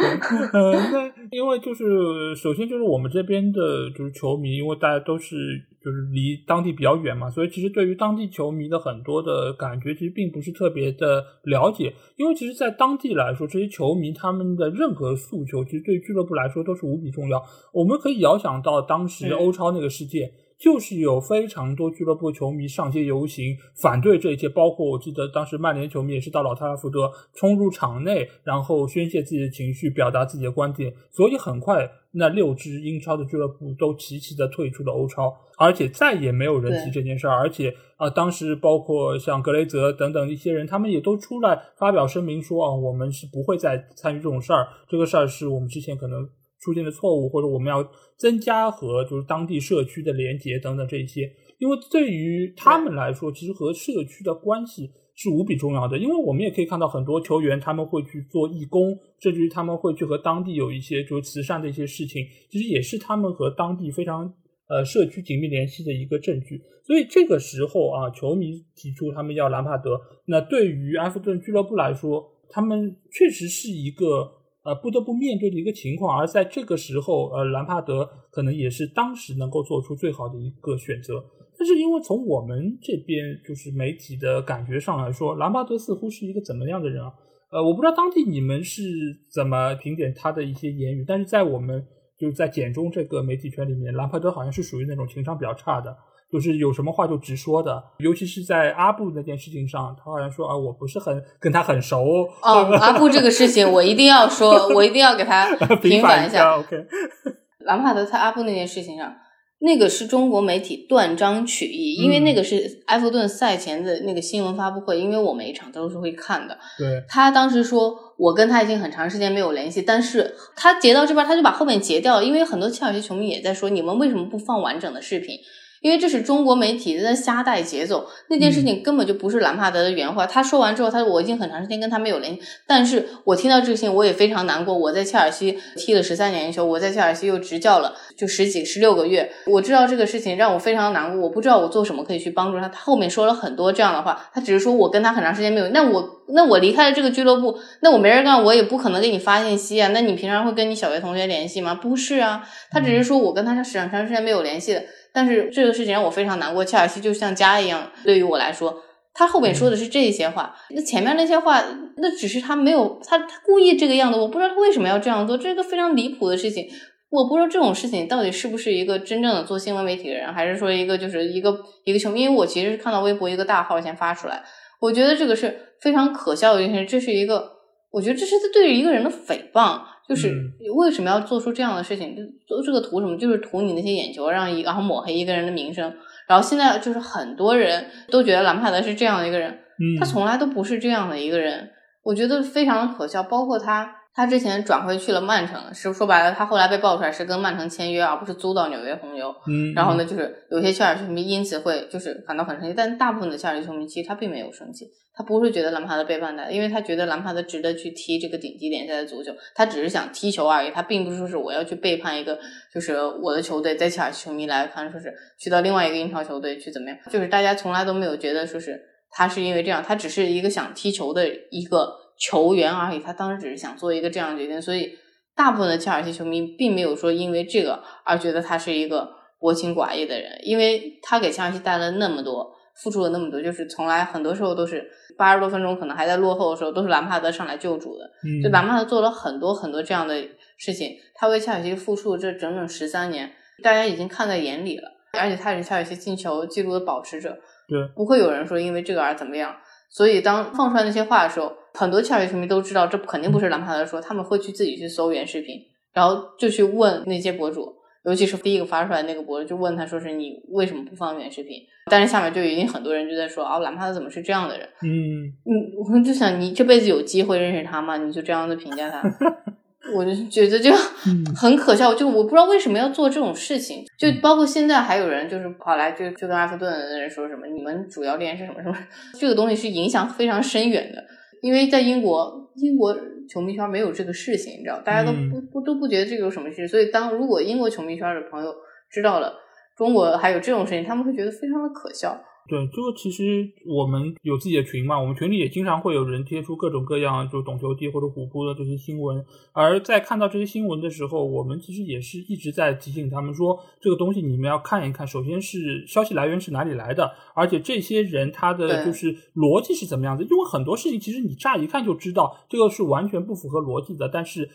呃，那因为就是首先就是我们这边的就是球迷，因为大家都是就是离当地比较远嘛，所以其实对于当地球迷的很多的感觉其实并不是特别的了解。因为其实，在当地来说，这些球迷他们的任何诉求，其实对俱乐部来说都是无比重要。我们可以遥想到当时欧超那个事件。就是有非常多俱乐部球迷上街游行反对这一切，包括我记得当时曼联球迷也是到老特拉福德冲入场内，然后宣泄自己的情绪，表达自己的观点。所以很快，那六支英超的俱乐部都齐齐的退出了欧超，而且再也没有人提这件事儿。而且啊，当时包括像格雷泽等等一些人，他们也都出来发表声明说啊，我们是不会再参与这种事儿。这个事儿是我们之前可能。出现的错误，或者我们要增加和就是当地社区的连接等等这些，因为对于他们来说，其实和社区的关系是无比重要的。因为我们也可以看到很多球员他们会去做义工，甚至于他们会去和当地有一些就是慈善的一些事情，其实也是他们和当地非常呃社区紧密联系的一个证据。所以这个时候啊，球迷提出他们要兰帕德，那对于埃弗顿俱乐部来说，他们确实是一个。呃，不得不面对的一个情况，而在这个时候，呃，兰帕德可能也是当时能够做出最好的一个选择。但是，因为从我们这边就是媒体的感觉上来说，兰帕德似乎是一个怎么样的人啊？呃，我不知道当地你们是怎么评点他的一些言语，但是在我们就是在简中这个媒体圈里面，兰帕德好像是属于那种情商比较差的。就是有什么话就直说的，尤其是在阿布那件事情上，他好像说啊，我不是很跟他很熟。哦，阿布这个事情我一定要说，我一定要给他 [laughs] 平反一下。OK，[laughs] 兰帕德在阿布那件事情上，那个是中国媒体断章取义，因为那个是埃弗顿赛前的那个新闻发布会，因为我每一场都是会看的。对，他当时说我跟他已经很长时间没有联系，但是他截到这边他就把后面截掉了，因为很多切尔西球迷也在说，你们为什么不放完整的视频？因为这是中国媒体在瞎带节奏，那件事情根本就不是兰帕德的原话。他说完之后，他说我已经很长时间跟他没有联系，但是我听到这个信我也非常难过。我在切尔西踢了十三年球，我在切尔西又执教了就十几十六个月，我知道这个事情让我非常难过。我不知道我做什么可以去帮助他。他后面说了很多这样的话，他只是说我跟他很长时间没有，那我那我离开了这个俱乐部，那我没人干，我也不可能给你发信息啊。那你平常会跟你小学同学联系吗？不是啊，他只是说我跟他是很长时间没有联系的。但是这个事情让我非常难过，切尔西就像家一样，对于我来说，他后面说的是这些话，那前面那些话，那只是他没有他他故意这个样子，我不知道他为什么要这样做，这个非常离谱的事情，我不知道这种事情到底是不是一个真正的做新闻媒体的人，还是说一个就是一个一个球迷，因为我其实是看到微博一个大号先发出来，我觉得这个是非常可笑的一件事，这是一个，我觉得这是对于一个人的诽谤。就是为什么要做出这样的事情？做这个图什么？就是图你那些眼球，让一然后抹黑一个人的名声。然后现在就是很多人都觉得兰帕德是这样的一个人，他从来都不是这样的一个人。我觉得非常的可笑。包括他，他之前转会去了曼城，是说白了，他后来被爆出来是跟曼城签约，而不是租到纽约红牛。嗯，然后呢，就是有些切尔西球迷因此会就是感到很生气，但大部分的切尔西球迷其实他并没有生气。他不是觉得兰帕德背叛他，因为他觉得兰帕德值得去踢这个顶级联赛的足球，他只是想踢球而已，他并不是说是我要去背叛一个，就是我的球队，在切尔西球迷来看，说是去到另外一个英超球队去怎么样，就是大家从来都没有觉得说是他是因为这样，他只是一个想踢球的一个球员而已，他当时只是想做一个这样的决定，所以大部分的切尔西球迷并没有说因为这个而觉得他是一个薄情寡义的人，因为他给切尔西带了那么多。付出了那么多，就是从来很多时候都是八十多分钟，可能还在落后的时候，都是兰帕德上来救主的。就兰帕德做了很多很多这样的事情，他为切尔西付出这整整十三年，大家已经看在眼里了。而且他也是切尔西进球记录的保持者，对，不会有人说因为这个而怎么样。所以当放出来那些话的时候，很多切尔西球迷都知道这肯定不是兰帕德说，他们会去自己去搜原视频，然后就去问那些博主。尤其是第一个发出来那个博主就问他说是你为什么不放原视频？但是下面就已经很多人就在说哦，兰帕德怎么是这样的人？嗯嗯，我就想你这辈子有机会认识他吗？你就这样子评价他，[laughs] 我就觉得就 [laughs] 很可笑。就我不知道为什么要做这种事情。就包括现在还有人就是跑来就就跟阿弗顿的人说什么，你们主要练是什么什么？[laughs] 这个东西是影响非常深远的，因为在英国，英国。球迷圈没有这个事情，你知道，大家都不不都不觉得这个有什么事。所以当如果英国球迷圈的朋友知道了中国还有这种事情，他们会觉得非常的可笑。对，这个其实我们有自己的群嘛，我们群里也经常会有人贴出各种各样就懂球帝或者虎扑的这些新闻。而在看到这些新闻的时候，我们其实也是一直在提醒他们说，这个东西你们要看一看。首先是消息来源是哪里来的，而且这些人他的就是逻辑是怎么样子。因为很多事情其实你乍一看就知道，这个是完全不符合逻辑的，但是。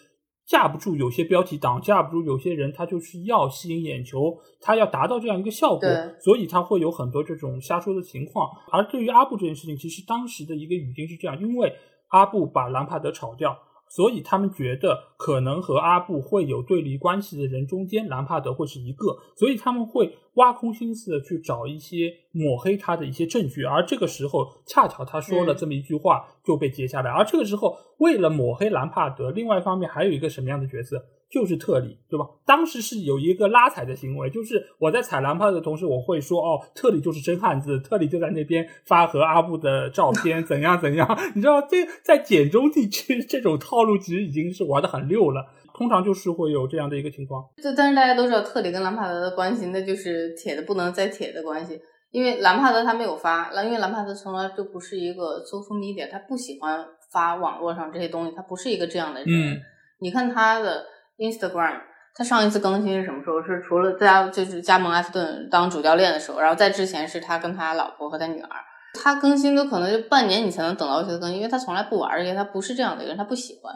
架不住有些标题党，架不住有些人，他就是要吸引眼球，他要达到这样一个效果，所以他会有很多这种瞎说的情况。而对于阿布这件事情，其实当时的一个语境是这样：因为阿布把兰帕德炒掉。所以他们觉得可能和阿布会有对立关系的人中间，兰帕德会是一个，所以他们会挖空心思的去找一些抹黑他的一些证据，而这个时候恰巧他说了这么一句话就被截下来，而这个时候为了抹黑兰帕德，另外一方面还有一个什么样的角色？就是特里，对吧？当时是有一个拉踩的行为，就是我在踩兰帕的同时，我会说哦，特里就是真汉子，特里就在那边发和阿布的照片，怎样怎样？[laughs] 你知道，这在简中地区这种套路其实已经是玩的很溜了。通常就是会有这样的一个情况。就但是大家都知道特里跟兰帕德的关系，那就是铁的不能再铁的关系。因为兰帕德他没有发，因为兰帕德从来就不是一个 social media，他不喜欢发网络上这些东西，他不是一个这样的人。嗯，你看他的。Instagram，他上一次更新是什么时候？是除了加就是加盟埃弗顿当主教练的时候，然后在之前是他跟他老婆和他女儿。他更新都可能就半年你才能等到一次更新，因为他从来不玩，而且他不是这样的人，他不喜欢，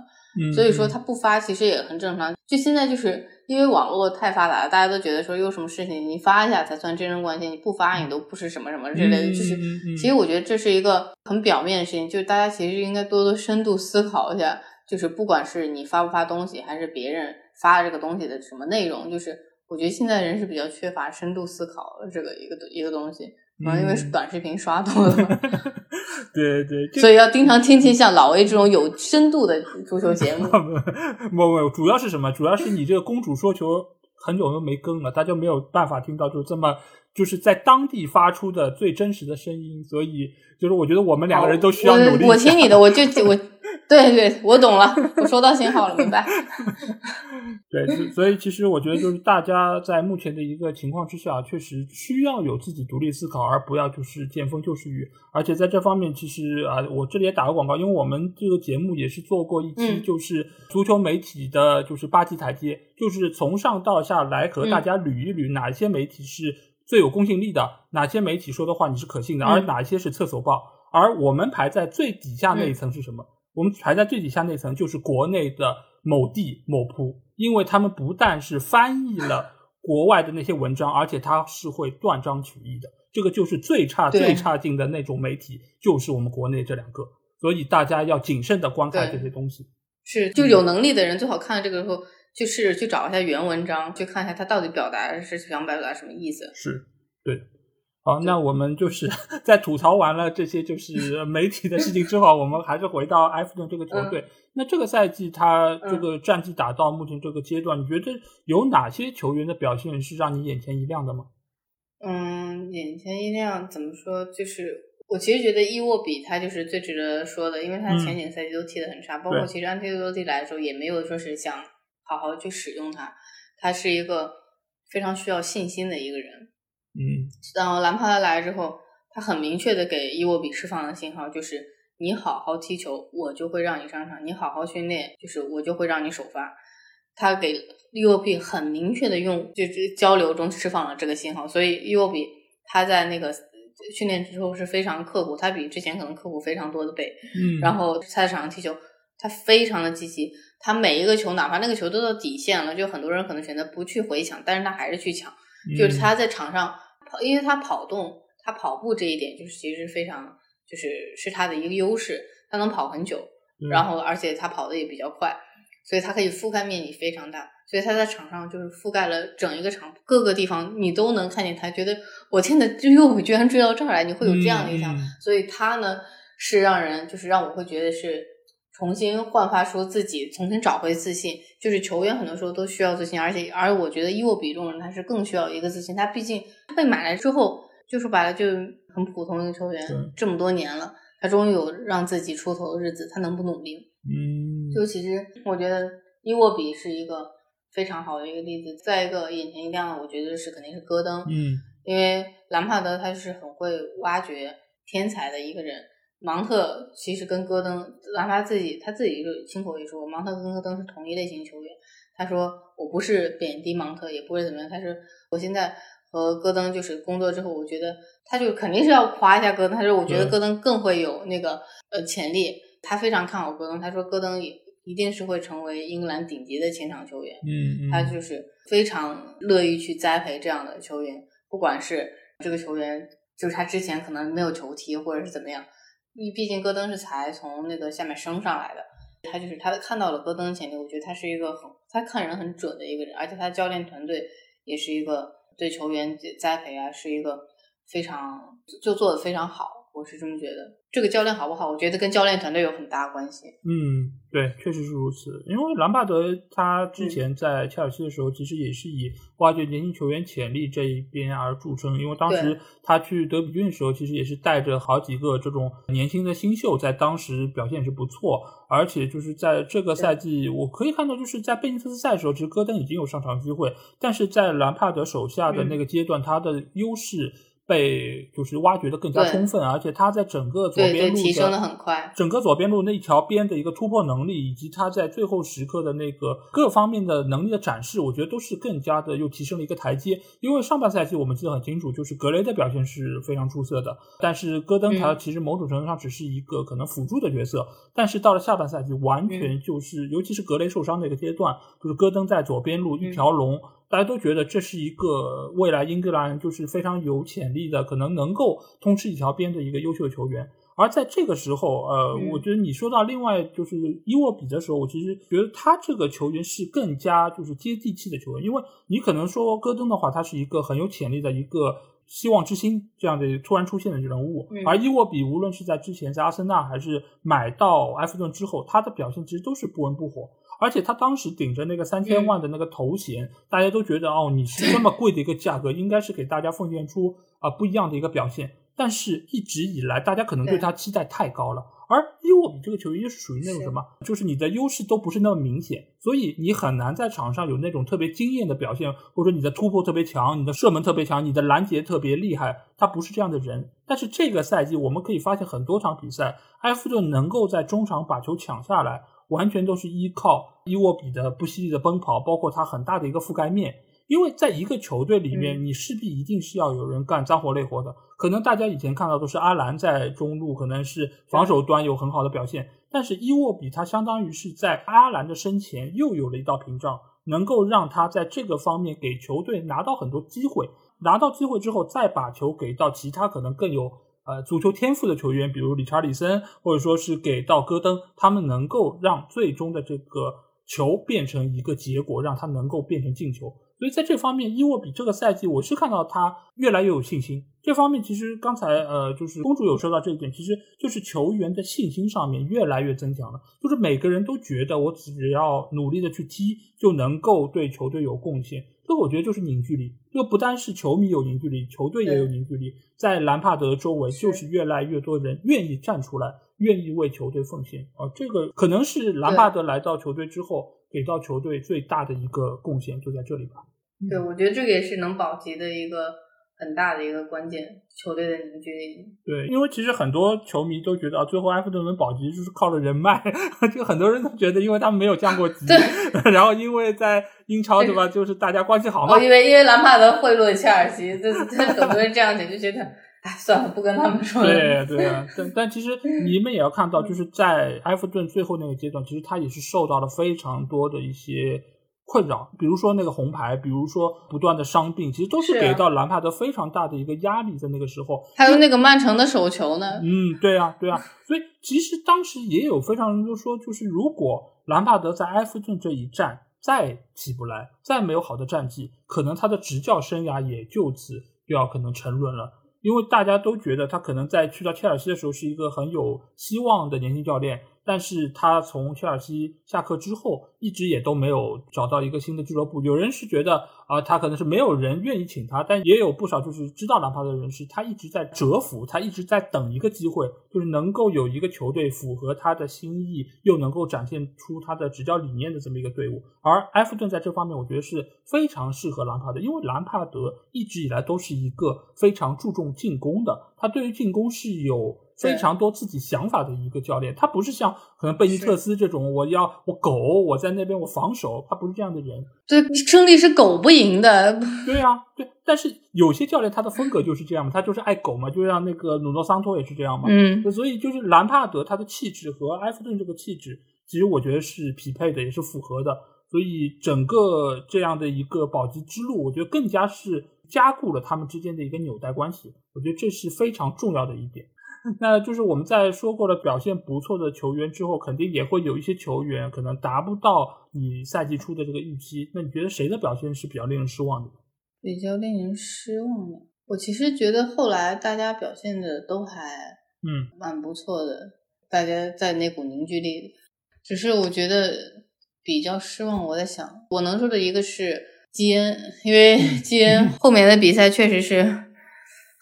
所以说他不发其实也很正常。就现在就是因为网络太发达了，大家都觉得说有什么事情你发一下才算真正关心，你不发你都不是什么什么之类的。就是其实我觉得这是一个很表面的事情，就是大家其实应该多多深度思考一下。就是不管是你发不发东西，还是别人发这个东西的什么内容，就是我觉得现在人是比较缺乏深度思考的这个一个一个东西，啊，因为短视频刷多了，[laughs] 对对，所以要经常听听像老 A 这种有深度的足球节目。[laughs] 不不，主要是什么？主要是你这个公主说球很久都没更了，大家没有办法听到就这么就是在当地发出的最真实的声音，所以就是我觉得我们两个人都需要努力。我听你的，我就我。[laughs] 对对，我懂了，我收到信号了，明白。[laughs] 对，所以其实我觉得，就是大家在目前的一个情况之下，确实需要有自己独立思考，而不要就是见风就是雨。而且在这方面，其实啊，我这里也打个广告，因为我们这个节目也是做过一期，就是足球媒体的，就是八级台阶，就是从上到下来和大家捋一捋，哪些媒体是最有公信力的，哪些媒体说的话你是可信的，而哪些是厕所报。而我们排在最底下那一层是什么？我们排在最底下那层就是国内的某地某铺，因为他们不但是翻译了国外的那些文章，而且他是会断章取义的。这个就是最差最差劲的那种媒体，就是我们国内这两个。所以大家要谨慎的观看这些东西。是，就有能力的人最好看这个时候，就试着去找一下原文章，去看一下他到底表达是想表达什么意思。是，对。好，那我们就是 [laughs] 在吐槽完了这些就是媒体的事情之后，我们还是回到埃弗顿这个球队。那这个赛季他这个战绩打到目前这个阶段，你觉得有哪些球员的表现是让你眼前一亮的吗？嗯，眼前一亮怎么说？就是我其实觉得伊沃比他就是最值得说的，因为他前几个赛季都踢得很差，包括其实安切洛蒂来的时候也没有说是想好好去使用他，他是一个非常需要信心的一个人。嗯，然后兰帕德来之后，他很明确的给伊沃比释放的信号就是：你好好踢球，我就会让你上场；你好好训练，就是我就会让你首发。他给伊沃比很明确的用就是交流中释放了这个信号，所以伊沃比他在那个训练之后是非常刻苦，他比之前可能刻苦非常多的倍。嗯，然后在场上踢球，他非常的积极，他每一个球，哪怕那个球都到底线了，就很多人可能选择不去回抢，但是他还是去抢。就是他在场上跑，因为他跑动，他跑步这一点就是其实非常，就是是他的一个优势，他能跑很久，然后而且他跑的也比较快，所以他可以覆盖面积非常大，所以他在场上就是覆盖了整一个场各个地方，你都能看见他。觉得我天呐，就又居然追到这儿来，你会有这样的印象，所以他呢是让人就是让我会觉得是。重新焕发出自己，重新找回自信，就是球员很多时候都需要自信，而且而我觉得伊沃比这种人他是更需要一个自信。他毕竟被买来之后，就说白了就很普通一个球员，这么多年了，他终于有让自己出头的日子，他能不努力嗯。就其实我觉得伊沃比是一个非常好的一个例子。再一个眼前一亮的，我觉得是肯定是戈登，嗯，因为兰帕德他是很会挖掘天才的一个人。芒特其实跟戈登，兰帕自己他自己就亲口一说，芒特跟戈登是同一类型球员。他说我不是贬低芒特，也不会怎么样。他说我现在和戈登就是工作之后，我觉得他就肯定是要夸一下戈登。他说我觉得戈登更会有那个呃潜力，他非常看好戈登。他说戈登也一定是会成为英格兰顶级的前场球员。嗯，他就是非常乐意去栽培这样的球员，不管是这个球员就是他之前可能没有球踢，或者是怎么样。因为毕竟戈登是才从那个下面升上来的，他就是他看到了戈登的潜力，我觉得他是一个很他看人很准的一个人，而且他教练团队也是一个对球员栽培啊，是一个非常就做的非常好，我是这么觉得。这个教练好不好？我觉得跟教练团队有很大关系。嗯，对，确实是如此。因为兰帕德他之前在切尔西的时候，其实也是以挖掘年轻球员潜力这一边而著称。因为当时他去德比郡的时候，其实也是带着好几个这种年轻的新秀，在当时表现是不错。而且就是在这个赛季，我可以看到，就是在贝尼特斯赛的时候，其实戈登已经有上场机会，但是在兰帕德手下的那个阶段，他的优势。被就是挖掘的更加充分，而且他在整个左边路提升的很快，整个左边路那一条边的一个突破能力，以及他在最后时刻的那个各方面的能力的展示，我觉得都是更加的又提升了一个台阶。因为上半赛季我们记得很清楚，就是格雷的表现是非常出色的，但是戈登他其实某种程度上只是一个可能辅助的角色，但是到了下半赛季，完全就是，尤其是格雷受伤的一个阶段，就是戈登在左边路一条龙。大家都觉得这是一个未来英格兰就是非常有潜力的，可能能够通吃一条边的一个优秀球员。而在这个时候，呃，我觉得你说到另外就是伊沃比的时候，我其实觉得他这个球员是更加就是接地气的球员，因为你可能说戈登的话，他是一个很有潜力的一个希望之星这样的突然出现的人物，而伊沃比无论是在之前在阿森纳还是买到埃弗顿之后，他的表现其实都是不温不火。而且他当时顶着那个三千万的那个头衔，大家都觉得哦，你是这么贵的一个价格，应该是给大家奉献出啊不一样的一个表现。但是一直以来，大家可能对他期待太高了。而伊沃比这个球员又是属于那种什么，就是你的优势都不是那么明显，所以你很难在场上有那种特别惊艳的表现，或者说你的突破特别强，你的射门特别强，你的拦截特别厉害。他不是这样的人。但是这个赛季我们可以发现，很多场比赛，埃弗顿能够在中场把球抢下来。完全都是依靠伊沃比的不犀利的奔跑，包括他很大的一个覆盖面。因为在一个球队里面，你势必一定是要有人干脏活累活的。可能大家以前看到都是阿兰在中路，可能是防守端有很好的表现，但是伊沃比他相当于是在阿兰的身前又有了一道屏障，能够让他在这个方面给球队拿到很多机会。拿到机会之后，再把球给到其他可能更有。呃，足球天赋的球员，比如理查里森，或者说是给到戈登，他们能够让最终的这个球变成一个结果，让他能够变成进球。所以在这方面，伊沃比这个赛季，我是看到他越来越有信心。这方面其实刚才呃，就是公主有说到这一点，其实就是球员的信心上面越来越增强了。就是每个人都觉得我只要努力的去踢，就能够对球队有贡献。这我觉得就是凝聚力。这个不单是球迷有凝聚力，球队也有凝聚力。在兰帕德周围，就是越来越多人愿意站出来，愿意为球队奉献。啊，这个可能是兰帕德来到球队之后，给到球队最大的一个贡献，就在这里吧。对，我觉得这个也是能保级的一个很大的一个关键，球队的凝聚力。对，因为其实很多球迷都觉得啊，最后埃弗顿能保级就是靠了人脉，[laughs] 就很多人都觉得，因为他们没有降过级，然后因为在英超对吧，就是大家关系好嘛。因为因为兰帕德贿赂切尔西，这这 [laughs] 很多人这样讲就觉得，哎，算了，不跟他们说了。对对啊，但但其实你们也要看到，就是在埃弗顿最后那个阶段，其实他也是受到了非常多的一些。困扰，比如说那个红牌，比如说不断的伤病，其实都是给到兰帕德非常大的一个压力，在那个时候。还有那个曼城的手球呢？嗯，对啊，对啊。[laughs] 所以其实当时也有非常人都说，就是如果兰帕德在埃弗顿这一战再起不来，再没有好的战绩，可能他的执教生涯也就此就要可能沉沦了。因为大家都觉得他可能在去到切尔西的时候是一个很有希望的年轻教练，但是他从切尔西下课之后，一直也都没有找到一个新的俱乐部。有人是觉得啊，他可能是没有人愿意请他，但也有不少就是知道兰帕德的人士，他一直在蛰伏，他一直在等一个机会，就是能够有一个球队符合他的心意，又能够展现出他的执教理念的这么一个队伍。而埃弗顿在这方面，我觉得是非常适合兰帕德，因为兰帕德一直以来都是一个非常注重进攻的，他对于进攻是有。非常多自己想法的一个教练，他不是像可能贝尼特斯这种，我要我狗，我在那边我防守，他不是这样的人。对，胜利是狗不赢的。对啊，对。但是有些教练他的风格就是这样嘛，他就是爱狗嘛，就像那个努诺桑托也是这样嘛。嗯。所以就是兰帕德他的气质和埃弗顿这个气质，其实我觉得是匹配的，也是符合的。所以整个这样的一个保级之路，我觉得更加是加固了他们之间的一个纽带关系。我觉得这是非常重要的一点。[laughs] 那就是我们在说过了表现不错的球员之后，肯定也会有一些球员可能达不到你赛季初的这个预期。那你觉得谁的表现是比较令人失望的？比较令人失望的，我其实觉得后来大家表现的都还嗯蛮不错的，大家在那股凝聚力。只是我觉得比较失望。我在想，我能说的一个是基恩，因为 [laughs] 基恩 [laughs] 后面的比赛确实是。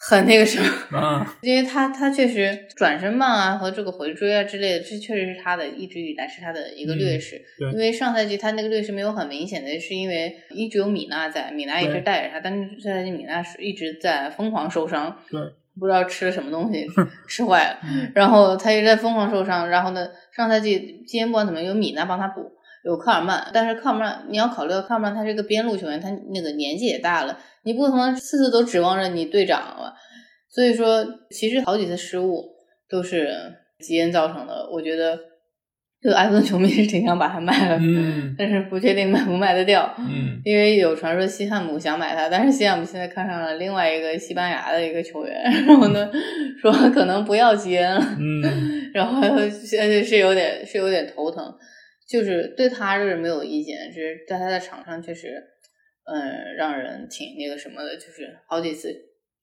很那个什么 [laughs] [laughs] 因为他他确实转身慢啊和这个回追啊之类的，这确实是他的一直以来是他的一个劣势。因为上赛季他那个劣势没有很明显的，是因为一直有米娜在，米娜一直带着他，但是这赛季米娜是一直在疯狂受伤，对，不知道吃了什么东西 [laughs] 吃坏了，然后他一直在疯狂受伤。然后呢，上赛季今天不管怎么有米娜帮他补，有科尔曼，但是科尔曼你要考虑到科尔曼他是个边路球员，他那个年纪也大了。你不可能次次都指望着你队长了，所以说其实好几次失误都是吉恩造成的。我觉得，就埃弗顿球迷是挺想把他卖了，嗯，但是不确定卖不卖得掉，嗯，因为有传说西汉姆想买他，但是西汉姆现在看上了另外一个西班牙的一个球员，然后呢说可能不要吉恩了，嗯，[laughs] 然后现在是有点是有点头疼，就是对他就是没有意见，就是在他在场上确实。嗯，让人挺那个什么的，就是好几次，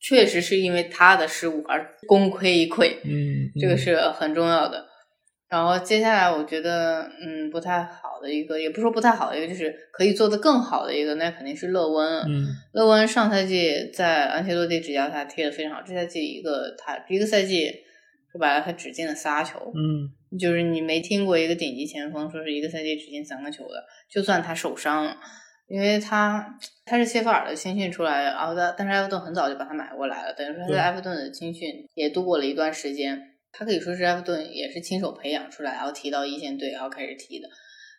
确实是因为他的失误而功亏一篑。嗯，这个是很重要的。然后接下来，我觉得，嗯，不太好的一个，也不说不太好的一个，就是可以做的更好的一个，那肯定是勒温。嗯，勒温上赛季在安切洛蒂执教下踢的非常好，这赛季一个他一个赛季说白了，他只进了仨球。嗯，就是你没听过一个顶级前锋说是一个赛季只进三个球的，就算他受伤了。因为他他是谢菲尔的青训出来的，然后他但是埃弗顿很早就把他买过来了，等于说他在埃弗顿的青训也度过了一段时间。他可以说是埃弗顿也是亲手培养出来，然后提到一线队，然后开始踢的。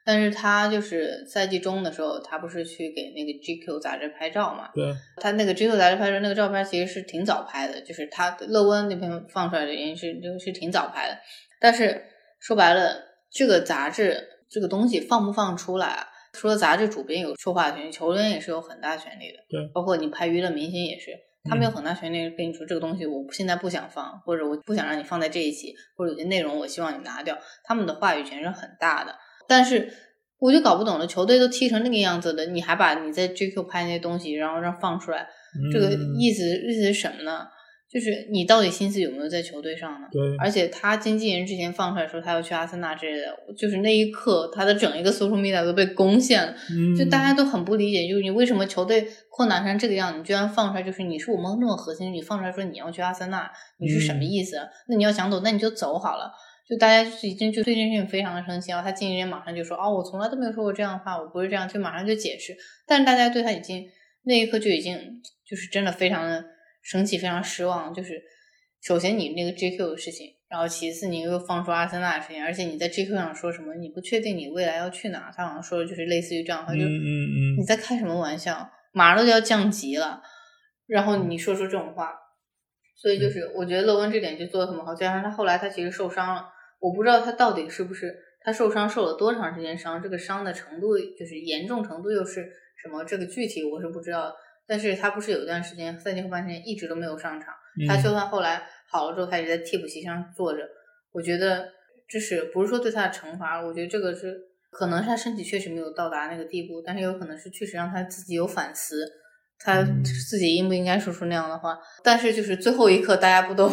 但是他就是赛季中的时候，他不是去给那个 GQ 杂志拍照嘛？对。他那个 GQ 杂志拍照那个照片其实是挺早拍的，就是他勒温那篇放出来的原因是就是挺早拍的。但是说白了，这个杂志这个东西放不放出来？啊？除了杂志主编有说话权，球员也是有很大权利的。对，包括你拍娱乐明星也是，他们有很大权利跟你说这个东西我现在不想放，或者我不想让你放在这一期，或者有些内容我希望你拿掉，他们的话语权是很大的。但是我就搞不懂了，球队都踢成那个样子的，你还把你在 GQ 拍那些东西，然后让放出来，这个意思意思是什么呢？就是你到底心思有没有在球队上呢？对，而且他经纪人之前放出来说他要去阿森纳之类的，就是那一刻他的整一个 social media 都被攻陷了，就大家都很不理解，就是你为什么球队困难成这个样，你居然放出来，就是你是我们那么核心，你放出来说你要去阿森纳，你是什么意思？那你要想走，那你就走好了。就大家就已经就对这件事情非常的生气，然后他经纪人马上就说，哦，我从来都没有说过这样的话，我不是这样，就马上就解释。但是大家对他已经那一刻就已经就是真的非常的生气，非常失望，就是。首先，你那个 JQ 的事情，然后其次，你又放出阿森纳的事情，而且你在 JQ 上说什么，你不确定你未来要去哪，他好像说的就是类似于这样，的话就嗯嗯你在开什么玩笑？马上都要降级了，然后你说出这种话，所以就是我觉得勒温这点就做的很好，加上他后来他其实受伤了，我不知道他到底是不是他受伤受了多长时间伤，这个伤的程度就是严重程度又是什么，这个具体我是不知道，但是他不是有一段时间赛季后半时间一直都没有上场。他就算后来好了之后，他也在替补席上坐着。我觉得这是不是说对他的惩罚？我觉得这个是可能是他身体确实没有到达那个地步，但是有可能是确实让他自己有反思，他自己应不应该说出那样的话。但是就是最后一刻，大家不都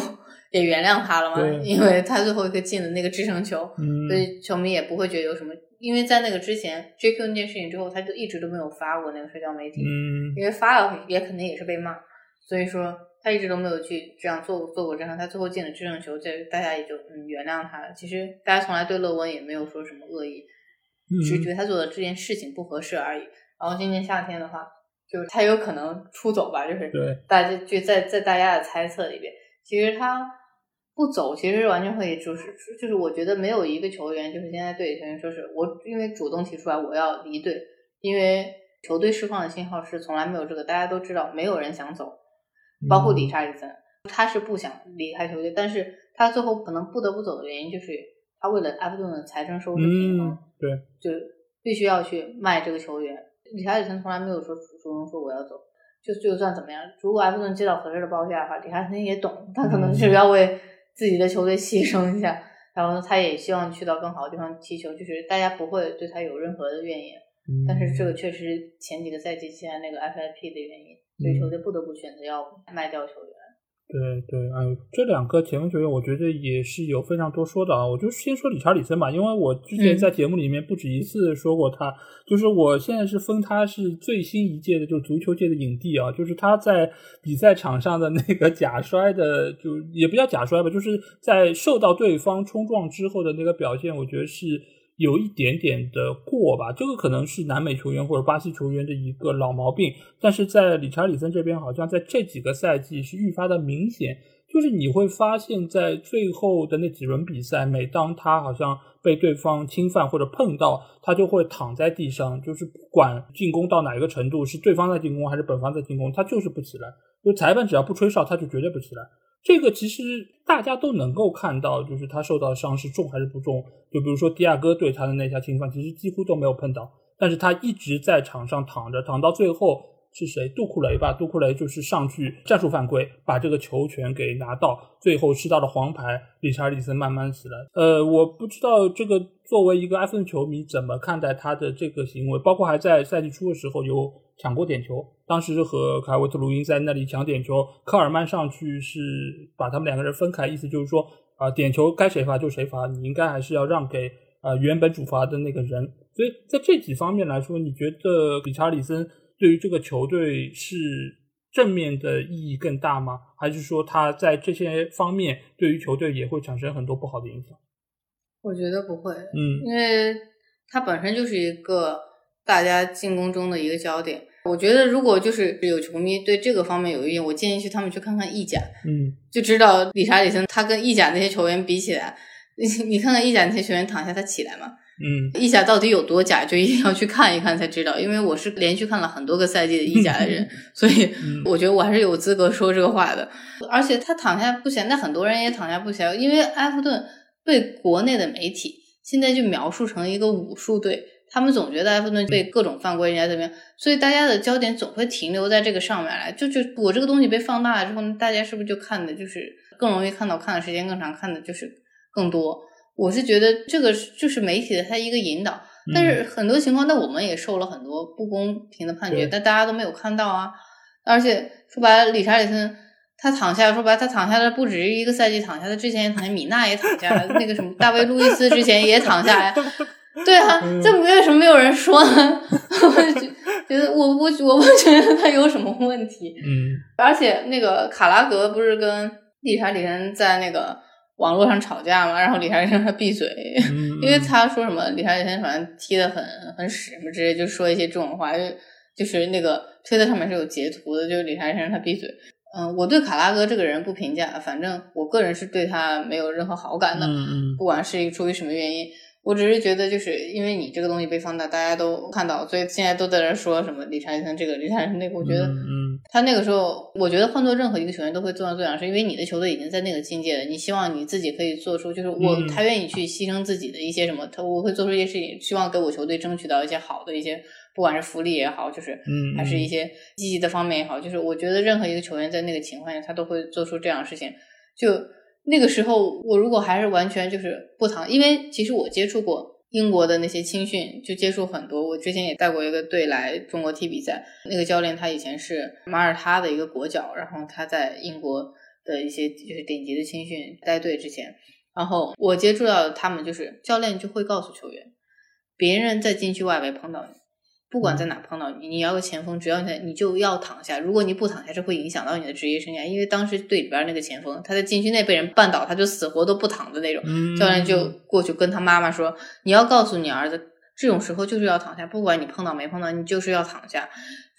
也原谅他了嘛，因为他最后一个进了那个制胜球，嗯所以球迷也不会觉得有什么。因为在那个之前 JQ 那件事情之后，他就一直都没有发过那个社交媒体，嗯因为发了也肯定也是被骂，所以说他一直都没有去这样做做过这样。他最后进了制胜球，这大家也就嗯原谅他了。其实大家从来对勒温也没有说什么恶意，只是觉嗯得他做的这件事情不合适而已。然后今年夏天的话，就是他有可能出走吧，就是对大家就在在大家的猜测里边，其实他不走，其实完全可以就是就是我觉得没有一个球员就是现在队里球员说是我因为主动提出来我要离队，因为球队释放的信号是从来没有这个，大家都知道没有人想走，包括理查利森，他是不想离开球队，但是他最后可能不得不走的原因就是他为了埃弗顿的财政收支平衡。嗯对就必须要去卖这个球员。理查利森从来没有说主动说我要走，就就算怎么样，如果埃弗顿接到合适的报价的话，理查利森也懂，他可能是要为自己的球队牺牲一下，[laughs] 然后他也希望去到更好的地方踢球，就是大家不会对他有任何的怨言。但是这个确实前几个赛季现在那个 FIP 的原因，所以球队不得不选择要卖掉球员。对对，哎，这两个前锋球员，我觉得也是有非常多说的啊。我就先说理查里森吧，因为我之前嗯在节目里面不止一次说过他，就是我现在是封他是最新一届的，就是足球界的影帝啊，就是他在比赛场上的那个假摔的，就也不叫假摔吧，就是在受到对方冲撞之后的那个表现，我觉得是。有一点点的过吧，这个可能是南美球员或者巴西球员的一个老毛病，但是在理查里森这边，好像在这几个赛季是愈发的明显。就是你会发现在最后的那几轮比赛，每当他好像被对方侵犯或者碰到，他就会躺在地上，就是不管进攻到哪一个程度，是对方在进攻还是本方在进攻，他就是不起来。就裁判只要不吹哨，他就绝对不起来。这个其实大家都能够看到，就是他受到伤是重还是不重。就比如说迪亚哥对他的那下侵犯，其实几乎都没有碰到，但是他一直在场上躺着，躺到最后是谁？杜库雷吧？杜库雷就是上去战术犯规，把这个球权给拿到，最后吃到了黄牌。理查利森慢慢死了。呃，我不知道这个作为一个埃弗顿球迷怎么看待他的这个行为，包括还在赛季初的时候有抢过点球，当时和凯维特鲁因在那里抢点球，科尔曼上去是把他们两个人分开，意思就是说啊、点球该谁罚就谁罚，你应该还是要让给呃原本主罚的那个人。所以在这几方面来说，你觉得理查里森对于这个球队是正面的意义更大吗？还是说他在这些方面对于球队也会产生很多不好的影响？我觉得不会，嗯因为它本身就是一个大家进攻中的一个焦点。我觉得如果就是有球迷对这个方面有意见，我建议去他们去看看意甲，嗯就知道理查里森他跟意甲那些球员比起来，你你看看意甲那些球员躺下他起来吗？嗯意甲到底有多假，就一定要去看一看才知道。因为我是连续看了很多个赛季的意甲的人，[laughs] 所以嗯我觉得我还是有资格说这个话的。而且他躺下不起来，那很多人也躺下不起来，因为埃弗顿被国内的媒体现在就描述成一个武术队，他们总觉得埃弗顿被各种犯规，人家怎么样，所以大家的焦点总会停留在这个上面来。就就我这个东西被放大了之后，大家是不是就看的就是更容易看到，看的时间更长，看的就是更多？我是觉得这个是就是媒体的它一个引导，但是很多情况，那我们也受了很多不公平的判决，但大家都没有看到啊。而且说白了，理查里森他躺下，说白了他躺下的不止一个赛季躺下的，之前也躺下，米娜也躺下了，那个什么大卫路易斯之前也躺下呀。对啊，嗯这为什么没有人说呢？[laughs] 我就觉得我我我不觉得他有什么问题。嗯而且那个卡拉格不是跟理查里森在那个网络上吵架嘛，然后理查里森让他闭嘴，嗯，因为他说什么理查里森反正踢得很很屎什么之类，就说一些这种话，就就是那个推特上面是有截图的，就是理查里森让他闭嘴。嗯，我对卡拉哥这个人不评价，反正我个人是对他没有任何好感的，嗯嗯不管是出于什么原因。我只是觉得，就是因为你这个东西被放大，大家都看到，所以现在都在那说什么理查利森这个，理查利森那个。我觉得嗯他那个时候，我觉得换做任何一个球员都会做到这样，是因为你的球队已经在那个境界了，你希望你自己可以做出，就是我嗯他愿意去牺牲自己的一些什么，他我会做出一些事情，希望给我球队争取到一些好的一些，不管是福利也好，就是嗯，还是一些积极的方面也好，就是我觉得任何一个球员在那个情况下，他都会做出这样的事情。就那个时候，我如果还是完全就是不躺，因为其实我接触过英国的那些青训，就接触很多。我之前也带过一个队来中国踢比赛，那个教练他以前是马耳他的一个国脚，然后他在英国的一些就是顶级的青训带队之前，然后我接触到他们就是教练就会告诉球员，别人在禁区外围碰到你，不管在哪碰到你，你要个前锋，只要你你就要躺下，如果你不躺下，这会影响到你的职业生涯。因为当时队里边那个前锋他在禁区内被人绊倒，他就死活都不躺的那种，教练就过去跟他妈妈说，你要告诉你儿子，这种时候就是要躺下，不管你碰到没碰到，你就是要躺下。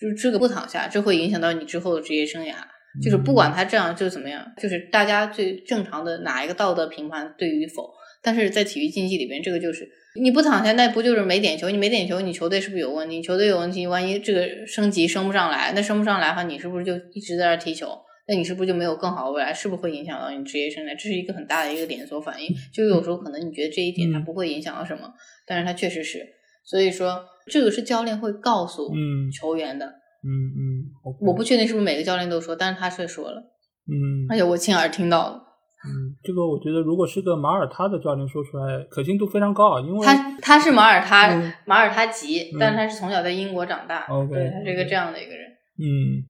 就是这个不躺下，这会影响到你之后的职业生涯。就是不管他这样就怎么样，就是大家最正常的哪一个道德评判对与否。但是在体育竞技里边，这个就是你不躺下，那不就是没点球？你没点球，你球队是不是有问题？球队有问题，万一这个升级升不上来，那升不上来的话，你是不是就一直在那踢球？那你是不是就没有更好的未来？是不是会影响到你职业生涯？这是一个很大的一个连锁反应。就有时候可能你觉得这一点它不会影响到什么，但是它确实是。所以说，这个是教练会告诉球员的。嗯嗯，我不确定是不是每个教练都说，但是他却说了，嗯，而且我亲耳听到了。嗯，这个我觉得如果是个马耳他的教练说出来，可信度非常高啊，因为他他是马耳他马耳他籍，但是他是从小在英国长大，对他是一个这样的一个人。嗯，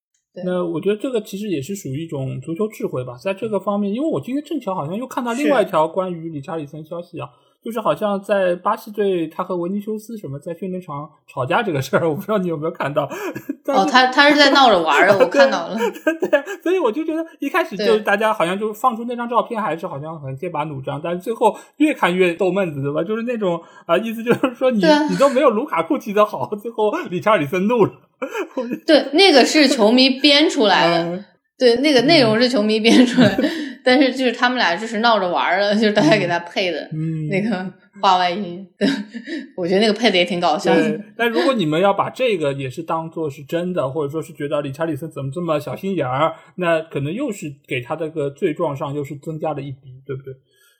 那我觉得这个其实也是属于一种足球智慧吧，在这个方面，因为我今天正巧好像又看到另外一条关于理查里森消息啊。就是好像在巴西队，他和维尼修斯什么在训练场吵架这个事儿，我不知道你有没有看到。哦，他他是在闹着玩儿，我看到了。对，所以我就觉得一开始就大家好像就放出那张照片，还是好像很剑拔弩张，但是最后越看越逗闷子，对吧？就是那种啊，意思就是说你你都没有卢卡库踢得好，最后理查尔里森怒了。[laughs] 对，那个是球迷编出来的。对，那个内容是球迷编出来。[laughs] 但是就是他们俩就是闹着玩的，就是大家给他配的那个话外音，我觉得那个配的也挺搞笑的。但如果你们要把这个也是当做是真的，或者说是觉得理查里森怎么这么小心眼儿，那可能又是给他这个罪状上又是增加了一笔，对不对？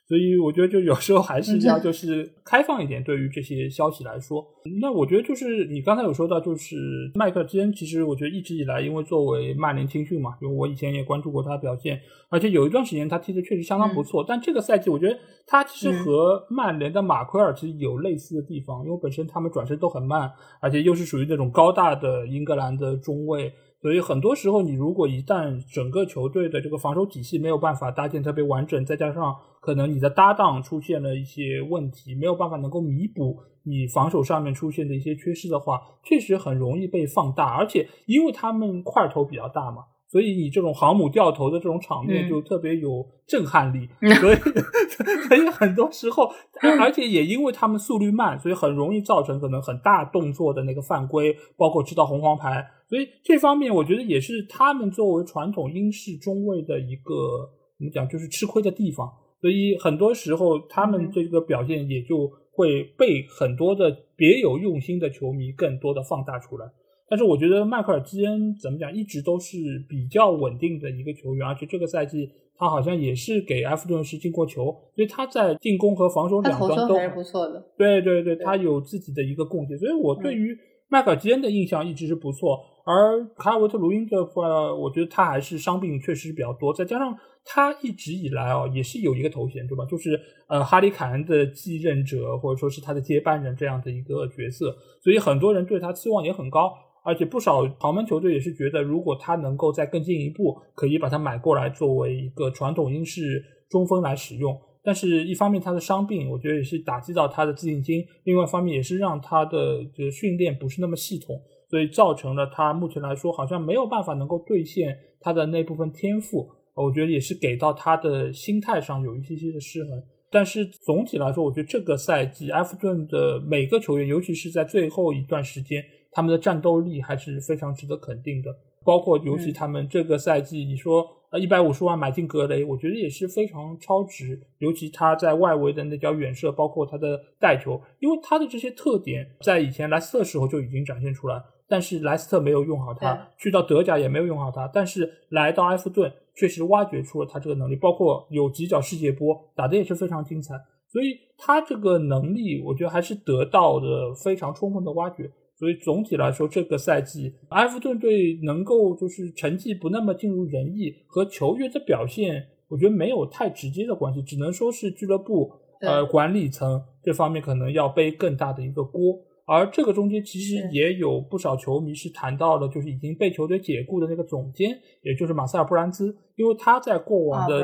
所以我觉得，就有时候还是要就是开放一点，对于这些消息来说。那我觉得就是你刚才有说到，就是麦克之恩，其实我觉得一直以来，因为作为曼联青训嘛，因为我以前也关注过他的表现，而且有一段时间他踢的确实相当不错。但这个赛季，我觉得他其实和曼联的马奎尔其实有类似的地方，因为本身他们转身都很慢，而且又是属于那种高大的英格兰的中卫。所以很多时候，你如果一旦整个球队的这个防守体系没有办法搭建特别完整，再加上可能你的搭档出现了一些问题，没有办法能够弥补你防守上面出现的一些缺失的话，确实很容易被放大。而且因为他们块头比较大嘛，所以你这种航母掉头的这种场面就特别有震撼力。所以 [laughs] 所以很多时候，而且也因为他们速率慢，所以很容易造成可能很大动作的那个犯规，包括吃到红黄牌。所以这方面，我觉得也是他们作为传统英式中卫的一个怎么讲，就是吃亏的地方。所以很多时候，他们这个表现也就会被很多的别有用心的球迷更多的放大出来。但是我觉得迈克尔基恩怎么讲，一直都是比较稳定的一个球员，而且这个赛季他好像也是给埃弗顿是进过球，所以他在进攻和防守两端都还是不错的。对对对，他有自己的一个贡献。所以我对于迈克尔基恩的印象一直是不错。而卡尔维特卢因的话，我觉得他还是伤病确实比较多，再加上他一直以来啊，也是有一个头衔，对吧？就是呃哈里凯恩的继任者，或者说是他的接班人这样的一个角色，所以很多人对他期望也很高，而且不少豪门球队也是觉得，如果他能够再更进一步，可以把他买过来作为一个传统英式中锋来使用。但是，一方面他的伤病，我觉得也是打击到他的自信心；，另外一方面也是让他的这个训练不是那么系统。所以造成了他目前来说好像没有办法能够兑现他的那部分天赋，我觉得也是给到他的心态上有一些些的失衡。但是总体来说，我觉得这个赛季埃弗顿的每个球员，尤其是在最后一段时间，他们的战斗力还是非常值得肯定的。包括尤其他们这个赛季，你说呃一百五十万买进格雷，我觉得也是非常超值。尤其他在外围的那脚远射，包括他的带球，因为他的这些特点在以前莱斯特时候就已经展现出来。但是莱斯特没有用好他，去到德甲也没有用好他，但是来到埃弗顿确实挖掘出了他这个能力，包括有几脚世界波打的也是非常精彩，所以他这个能力我觉得还是得到的非常充分的挖掘。所以总体来说，这个赛季埃弗顿队能够就是成绩不那么尽如人意，和球员的表现我觉得没有太直接的关系，只能说是俱乐部呃管理层这方面可能要背更大的一个锅。而这个中间其实也有不少球迷是谈到了，就是已经被球队解雇的那个总监，也就是马塞尔·布兰兹，因为他在过往的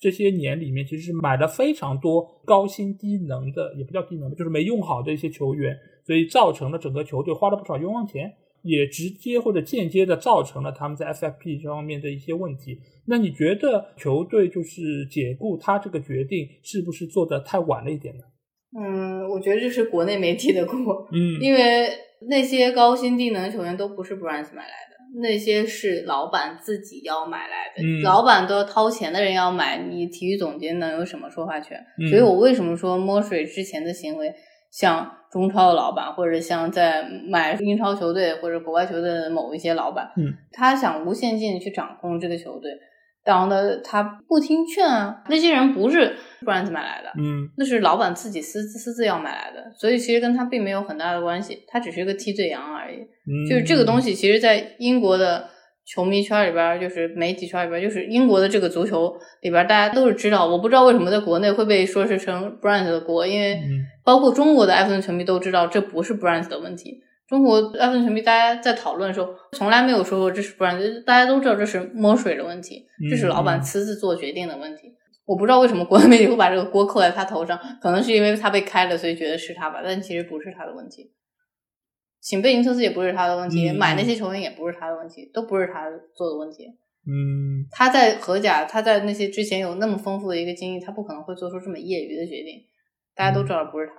这些年里面，其实是买了非常多高薪低能的，也不叫低能，就是没用好的一些球员，所以造成了整个球队花了不少冤枉钱，也直接或者间接的造成了他们在 FFP 这方面的一些问题。那你觉得球队就是解雇他这个决定是不是做的太晚了一点呢？嗯，我觉得这是国内媒体的锅。嗯，因为那些高薪低能球员都不是 Brands 买来的，那些是老板自己要买来的。嗯，老板都要掏钱的人要买，你体育总监能有什么说话权？所以我为什么说墨水之前的行为，像中超的老板，或者像在买英超球队或者国外球队的某一些老板，嗯，他想无限性的去掌控这个球队。然后呢，他不听劝啊，那些人不是 Brands 买来的，嗯，那是老板自己私私自要买来的，所以其实跟他并没有很大的关系，他只是一个替罪羊而已。就是这个东西，其实，在英国的球迷圈里边，就是媒体圈里边，就是英国的这个足球里边，大家都是知道。我不知道为什么在国内会被说是成 Brands 的锅，因为包括中国的埃弗顿球迷都知道，这不是 Brands 的问题。中国埃弗顿球迷，大家在讨论的时候，从来没有说过这是 Brand，，大家都知道这是摸水的问题，这是老板私自做决定的问题。我不知道为什么国内媒体会把这个锅扣在他头上，可能是因为他被开了，所以觉得是他吧，但其实不是他的问题。请贝宁特斯也不是他的问题，买那些球员也不是他的问题，都不是他做的问题。嗯，他在荷甲，他在那些之前有那么丰富的一个经历，他不可能会做出这么业余的决定。大家都知道不是他。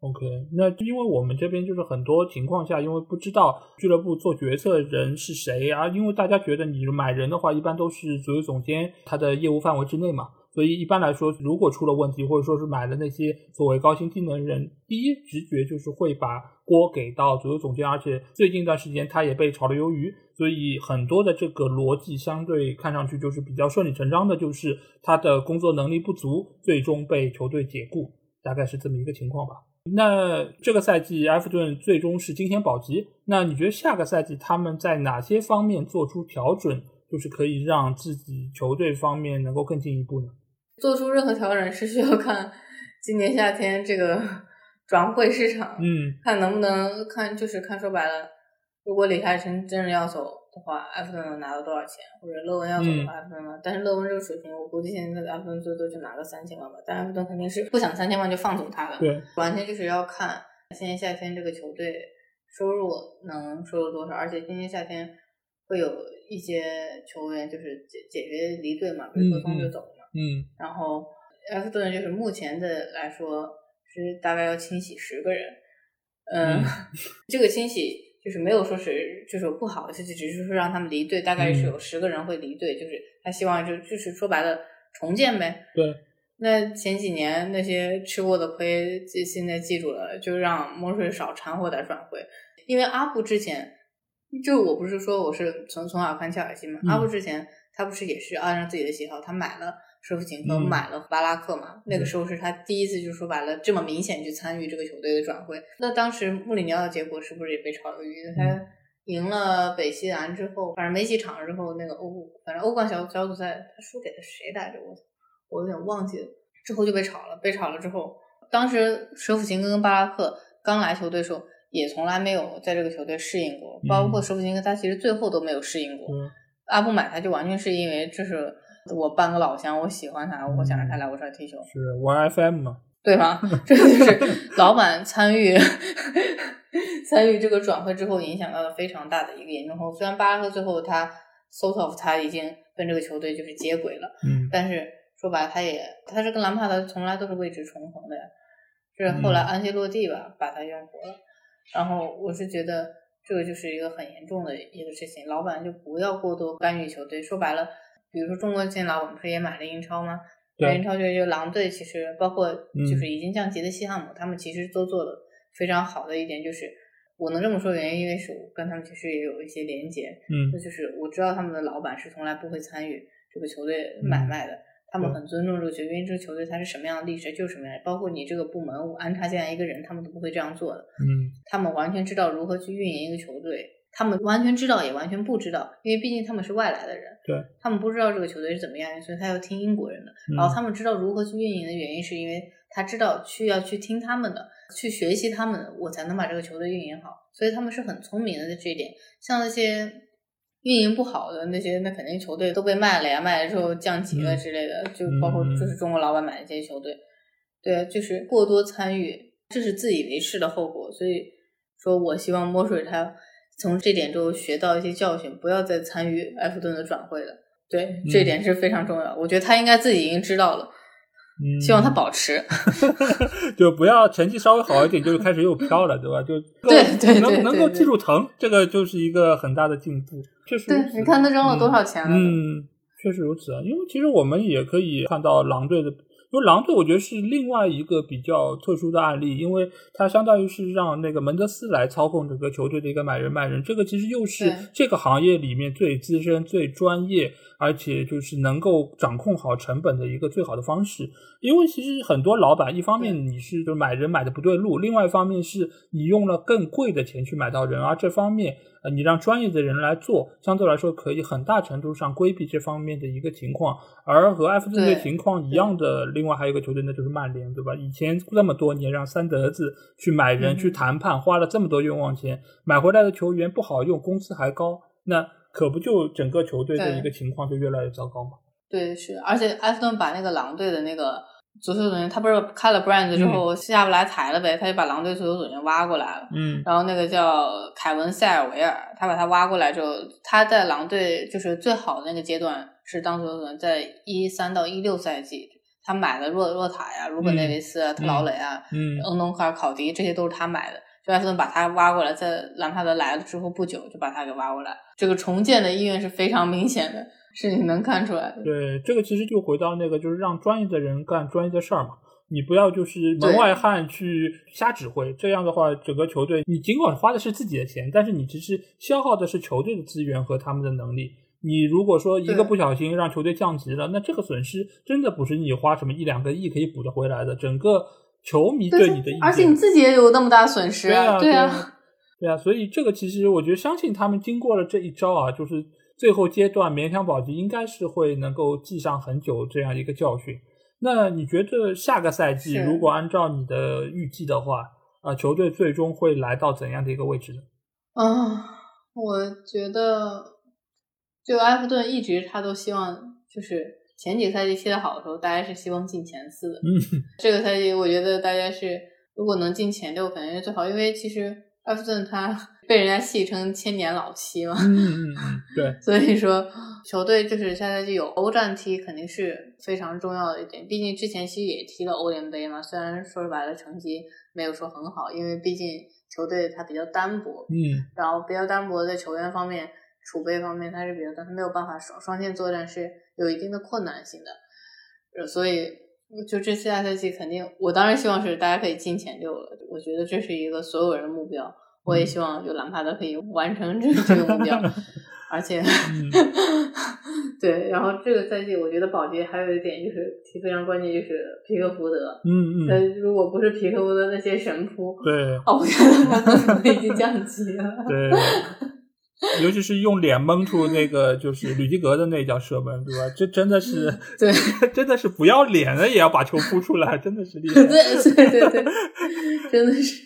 OK，那因为我们这边就是很多情况下，因为不知道俱乐部做决策的人是谁啊，因为大家觉得你买人的话，一般都是足球总监他的业务范围之内嘛，所以一般来说，如果出了问题，或者说是买了那些所谓高薪技能人，第一直觉就是会把锅给到足球总监，而且最近一段时间他也被炒了鱿鱼，所以很多的这个逻辑相对看上去就是比较顺理成章的，就是他的工作能力不足，最终被球队解雇，大概是这么一个情况吧。那这个赛季埃弗顿最终是惊险保级。那你觉得下个赛季他们在哪些方面做出调整，就是可以让自己球队方面能够更进一步呢？做出任何调整是需要看今年夏天这个 [laughs] 转会市场，嗯，看能不能看，就是看说白了，如果李开成真的要走。的话，埃弗顿能拿到多少钱？或者勒文要走的话，埃弗顿呢？但是勒文这个水平，我估计现在埃弗顿最多就拿个三千万吧。但埃弗顿肯定是不想三千万就放走他的，对，完全就是要看今年夏天这个球队收入能收入多少，而且今年夏天会有一些球员就是解解决离队嘛，比如说松就走了然后埃弗顿就是目前的来说是大概要清洗十个人，嗯，[laughs] 这个清洗。就是没有说是就是不好的事情，只是说让他们离队，大概是有十个人会离队，就是他希望就就是说白了重建呗。对。那前几年那些吃过的亏，记现在记住了，就让墨水少掺和点转会。因为阿布之前，就我不是说我是从从小看切尔西嘛，阿布之前他不是也是按照自己的喜好，他买了。舍甫琴科买了巴拉克嘛？那个时候是他第一次，就说白了，这么明显去参与这个球队的转会。那当时穆里尼奥的结果是不是也被炒鱿鱼？他赢了北西兰之后，反正没几场之后，那个欧，反正欧冠小小组赛他输给了谁来着？我我有点忘记了。之后就被炒了，被炒了之后，当时舍甫琴科跟巴拉克刚来球队的时候，也从来没有在这个球队适应过，包括舍甫琴科，他其实最后都没有适应过。阿布买他就完全是因为这是。我半个老乡，我喜欢他，我想让他来我这儿踢球。是玩 FM 吗？对吗？这个就是老板参与 [laughs] 参与这个转会之后，影响到了非常大的一个严重后。虽然巴拉克最后他 sort of 他已经跟这个球队就是接轨了，嗯，但是说白了，他也他是跟兰帕德从来都是位置重逢的呀。是后来安切洛蒂吧把他用活了。然后我是觉得这个就是一个很严重的一个事情，老板就不要过多干预球队。说白了。比如说中国健老，我们不是也买了英超吗？对。英超就就狼队，其实包括就是已经降级的西汉姆，他们其实都做的非常好的一点就是，我能这么说原因，因为是我跟他们其实也有一些连接，嗯，那就是我知道他们的老板是从来不会参与这个球队买卖的，他们很尊重这个球队，因为这个球队它是什么样的历史就是什么样，包括你这个部门我安插进来一个人，他们都不会这样做的，嗯，他们完全知道如何去运营一个球队。他们完全知道，也完全不知道，因为毕竟他们是外来的人，对，他们不知道这个球队是怎么样，所以他要听英国人的。然后他们知道如何去运营的原因，是因为他知道去要去听他们的，去学习他们的，我才能把这个球队运营好。所以他们是很聪明的在这一点。像那些运营不好的那些，那肯定球队都被卖了呀，卖了之后降级了之类的，就包括就是中国老板买的这些球队，对，就是过多参与，这是自以为是的后果。所以说我希望墨水他从这点中学到一些教训，不要再参与埃弗顿的转会了。对，这点是非常重要。我觉得他应该自己已经知道了，希望他保持，[laughs] 就不要成绩稍微好一点就开始又飘了，对吧？就 [laughs] 对对能能够记住疼，这个就是一个很大的进步。确实，对，你看他扔了多少钱了？嗯，确实如此啊。因为其实我们也可以看到狼队的。因为狼队，我觉得是另外一个比较特殊的案例，因为它相当于是让那个门德斯来操控整个球队的一个买人卖人，这个其实又是这个行业里面最资深、最专业，而且就是能够掌控好成本的一个最好的方式。因为其实很多老板，一方面你是就买人买的不对路，另外一方面是你用了更贵的钱去买到人，而这方面呃。你让专业的人来做，相对来说可以很大程度上规避这方面的一个情况。而和埃弗顿的情况一样的，另外还有一个球队，那就是曼联，对吧？以前这么多年让三德子去买人、去谈判，花了这么多冤枉钱，买回来的球员不好用，工资还高，那可不就整个球队的一个情况就越来越糟糕吗？对，是，而且埃弗顿把那个狼队的那个。足球总监他不是开了 brand 之后下不来台了呗，他就把狼队足球总监挖过来了。嗯，然后那个叫凯文塞尔维尔，他把他挖过来之后，他在狼队就是最好的那个阶段是当足球总监，在一三到一六赛季，他买了若若塔呀、卢本内维斯啊、特劳雷啊、嗯、恩东卡尔、考迪，这些都是他买的。就埃弗顿把他挖过来，在兰帕德来了之后不久就把他给挖过来，这个重建的意愿是非常明显的。是你能看出来的。对，这个其实就回到那个，就是让专业的人干专业的事儿嘛。你不要就是门外汉去瞎指挥，这样的话，整个球队你尽管花的是自己的钱，但是你其实消耗的是球队的资源和他们的能力。你如果说一个不小心让球队降级了，那这个损失真的不是你花什么一两个亿可以补得回来的。整个球迷对你的意见，而且你自己也有那么大损失啊，对啊，对啊。所以这个其实我觉得，相信他们经过了这一招啊，就是。最后阶段勉强保级，应该是会能够记上很久这样一个教训。那你觉得下个赛季如果按照你的预计的话，啊，球队最终会来到怎样的一个位置呢？啊，我觉得，就埃弗顿一直他都希望，就是前几个赛季踢得好的时候，大家是希望进前四的。嗯，[laughs] 这个赛季我觉得大家是如果能进前六，肯定是最好，因为其实埃弗顿他。[laughs] 被人家戏称千年老七嘛，嗯嗯嗯，对，[laughs] 所以说球队就是下赛季有欧战踢，肯定是非常重要的一点。毕竟之前其实也踢了欧联杯嘛，虽然说白了成绩没有说很好，因为毕竟球队它比较单薄，嗯，然后比较单薄在球员方面、储备方面，它是比较单，它没有办法双双线作战是有一定的困难性的。呃，所以就这次下赛季肯定，我当然希望是大家可以进前六了，我觉得这是一个所有人的目标。我也希望就兰帕德可以完成这这个目标，[laughs] 而且，[laughs] 对，然后这个赛季我觉得保级还有一点就是非常关键，就是皮克福德。嗯嗯。呃，如果不是皮克福德那些神扑，对，哦，我觉得他可能已经降级了。对，[laughs] 尤其是用脸蒙出那个就是吕吉格的那脚射门，对吧？这真的是，对，[laughs] 真的是不要脸了也要把球扑出来，真的是厉害。对对对对，真的是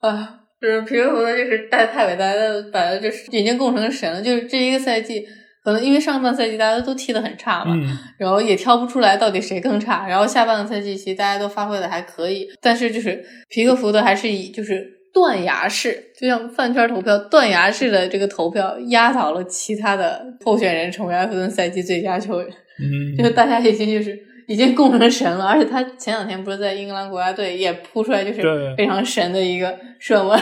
啊。就是皮克福德，就是带太伟大，把他就是已经供成神了。就是这一个赛季，可能因为上半赛季大家都踢得很差嘛，然后也挑不出来到底谁更差。然后下半个赛季其实大家都发挥的还可以，但是就是皮克福德还是以就是断崖式，就像饭圈投票断崖式的这个投票压倒了其他的候选人，成为埃弗顿赛季最佳球员。嗯，[laughs] 就是大家已经就是。已经供成神了，而且他前两天不是在英格兰国家队也扑出来，就是非常神的一个射门。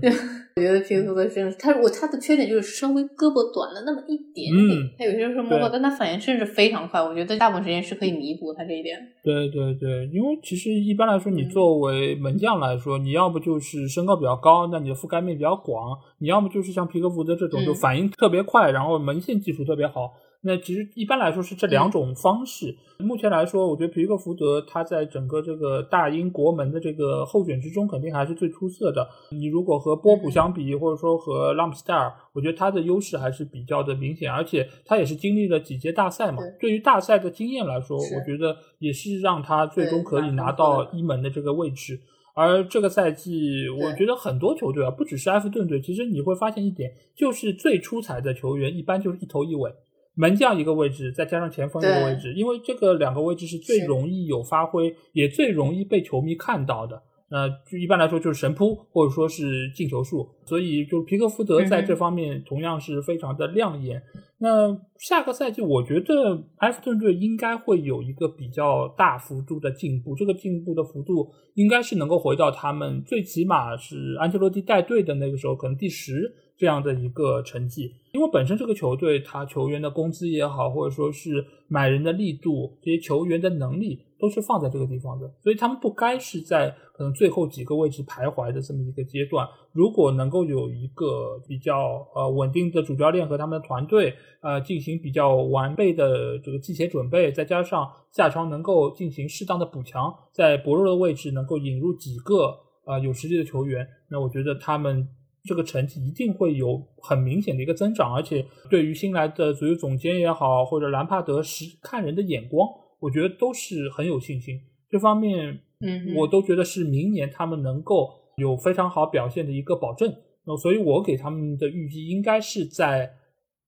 [laughs] 我觉得皮克福德他我他的缺点就是稍微胳膊短了那么一点点，他有些时候摸到，但他反应甚至非常快。我觉得大部分时间是可以弥补他这一点。对对对，因为其实一般来说，你作为门将来说，你要不就是身高比较高，那你的覆盖面比较广；你要么就是像皮克福德这种，就反应特别快，然后门线技术特别好。那其实一般来说是这两种方式。目前来说，我觉得皮克福德他在整个这个大英国门的这个候选之中，肯定还是最出色的。你如果和波普相比，或者说和拉姆斯戴尔，我觉得他的优势还是比较的明显，而且他也是经历了几届大赛嘛。对于大赛的经验来说，我觉得也是让他最终可以拿到一门的这个位置。而这个赛季，我觉得很多球队啊，不只是埃弗顿队，其实你会发现一点，就是最出彩的球员一般就是一头一尾。门将一个位置，再加上前锋一个位置，因为这个两个位置是最容易有发挥，也最容易被球迷看到的。那就一般来说就是神扑或者说是进球数，所以就皮克福德在这方面同样是非常的亮眼。那下个赛季，我觉得埃弗顿队应该会有一个比较大幅度的进步，这个进步的幅度应该是能够回到他们最起码是安切洛蒂带队的那个时候，可能第十。这样的一个成绩，因为本身这个球队，他球员的工资也好，或者说是买人的力度，这些球员的能力都是放在这个地方的，所以他们不该是在可能最后几个位置徘徊的这么一个阶段。如果能够有一个比较呃稳定的主教练和他们的团队，呃进行比较完备的这个季前准备，再加上夏窗能够进行适当的补强，在薄弱的位置能够引入几个呃有实力的球员，那我觉得他们。这个成绩一定会有很明显的一个增长，而且对于新来的足球总监也好，或者兰帕德是看人的眼光，我觉得都是很有信心。这方面，嗯，我都觉得是明年他们能够有非常好表现的一个保证。那所以，我给他们的预计应该是在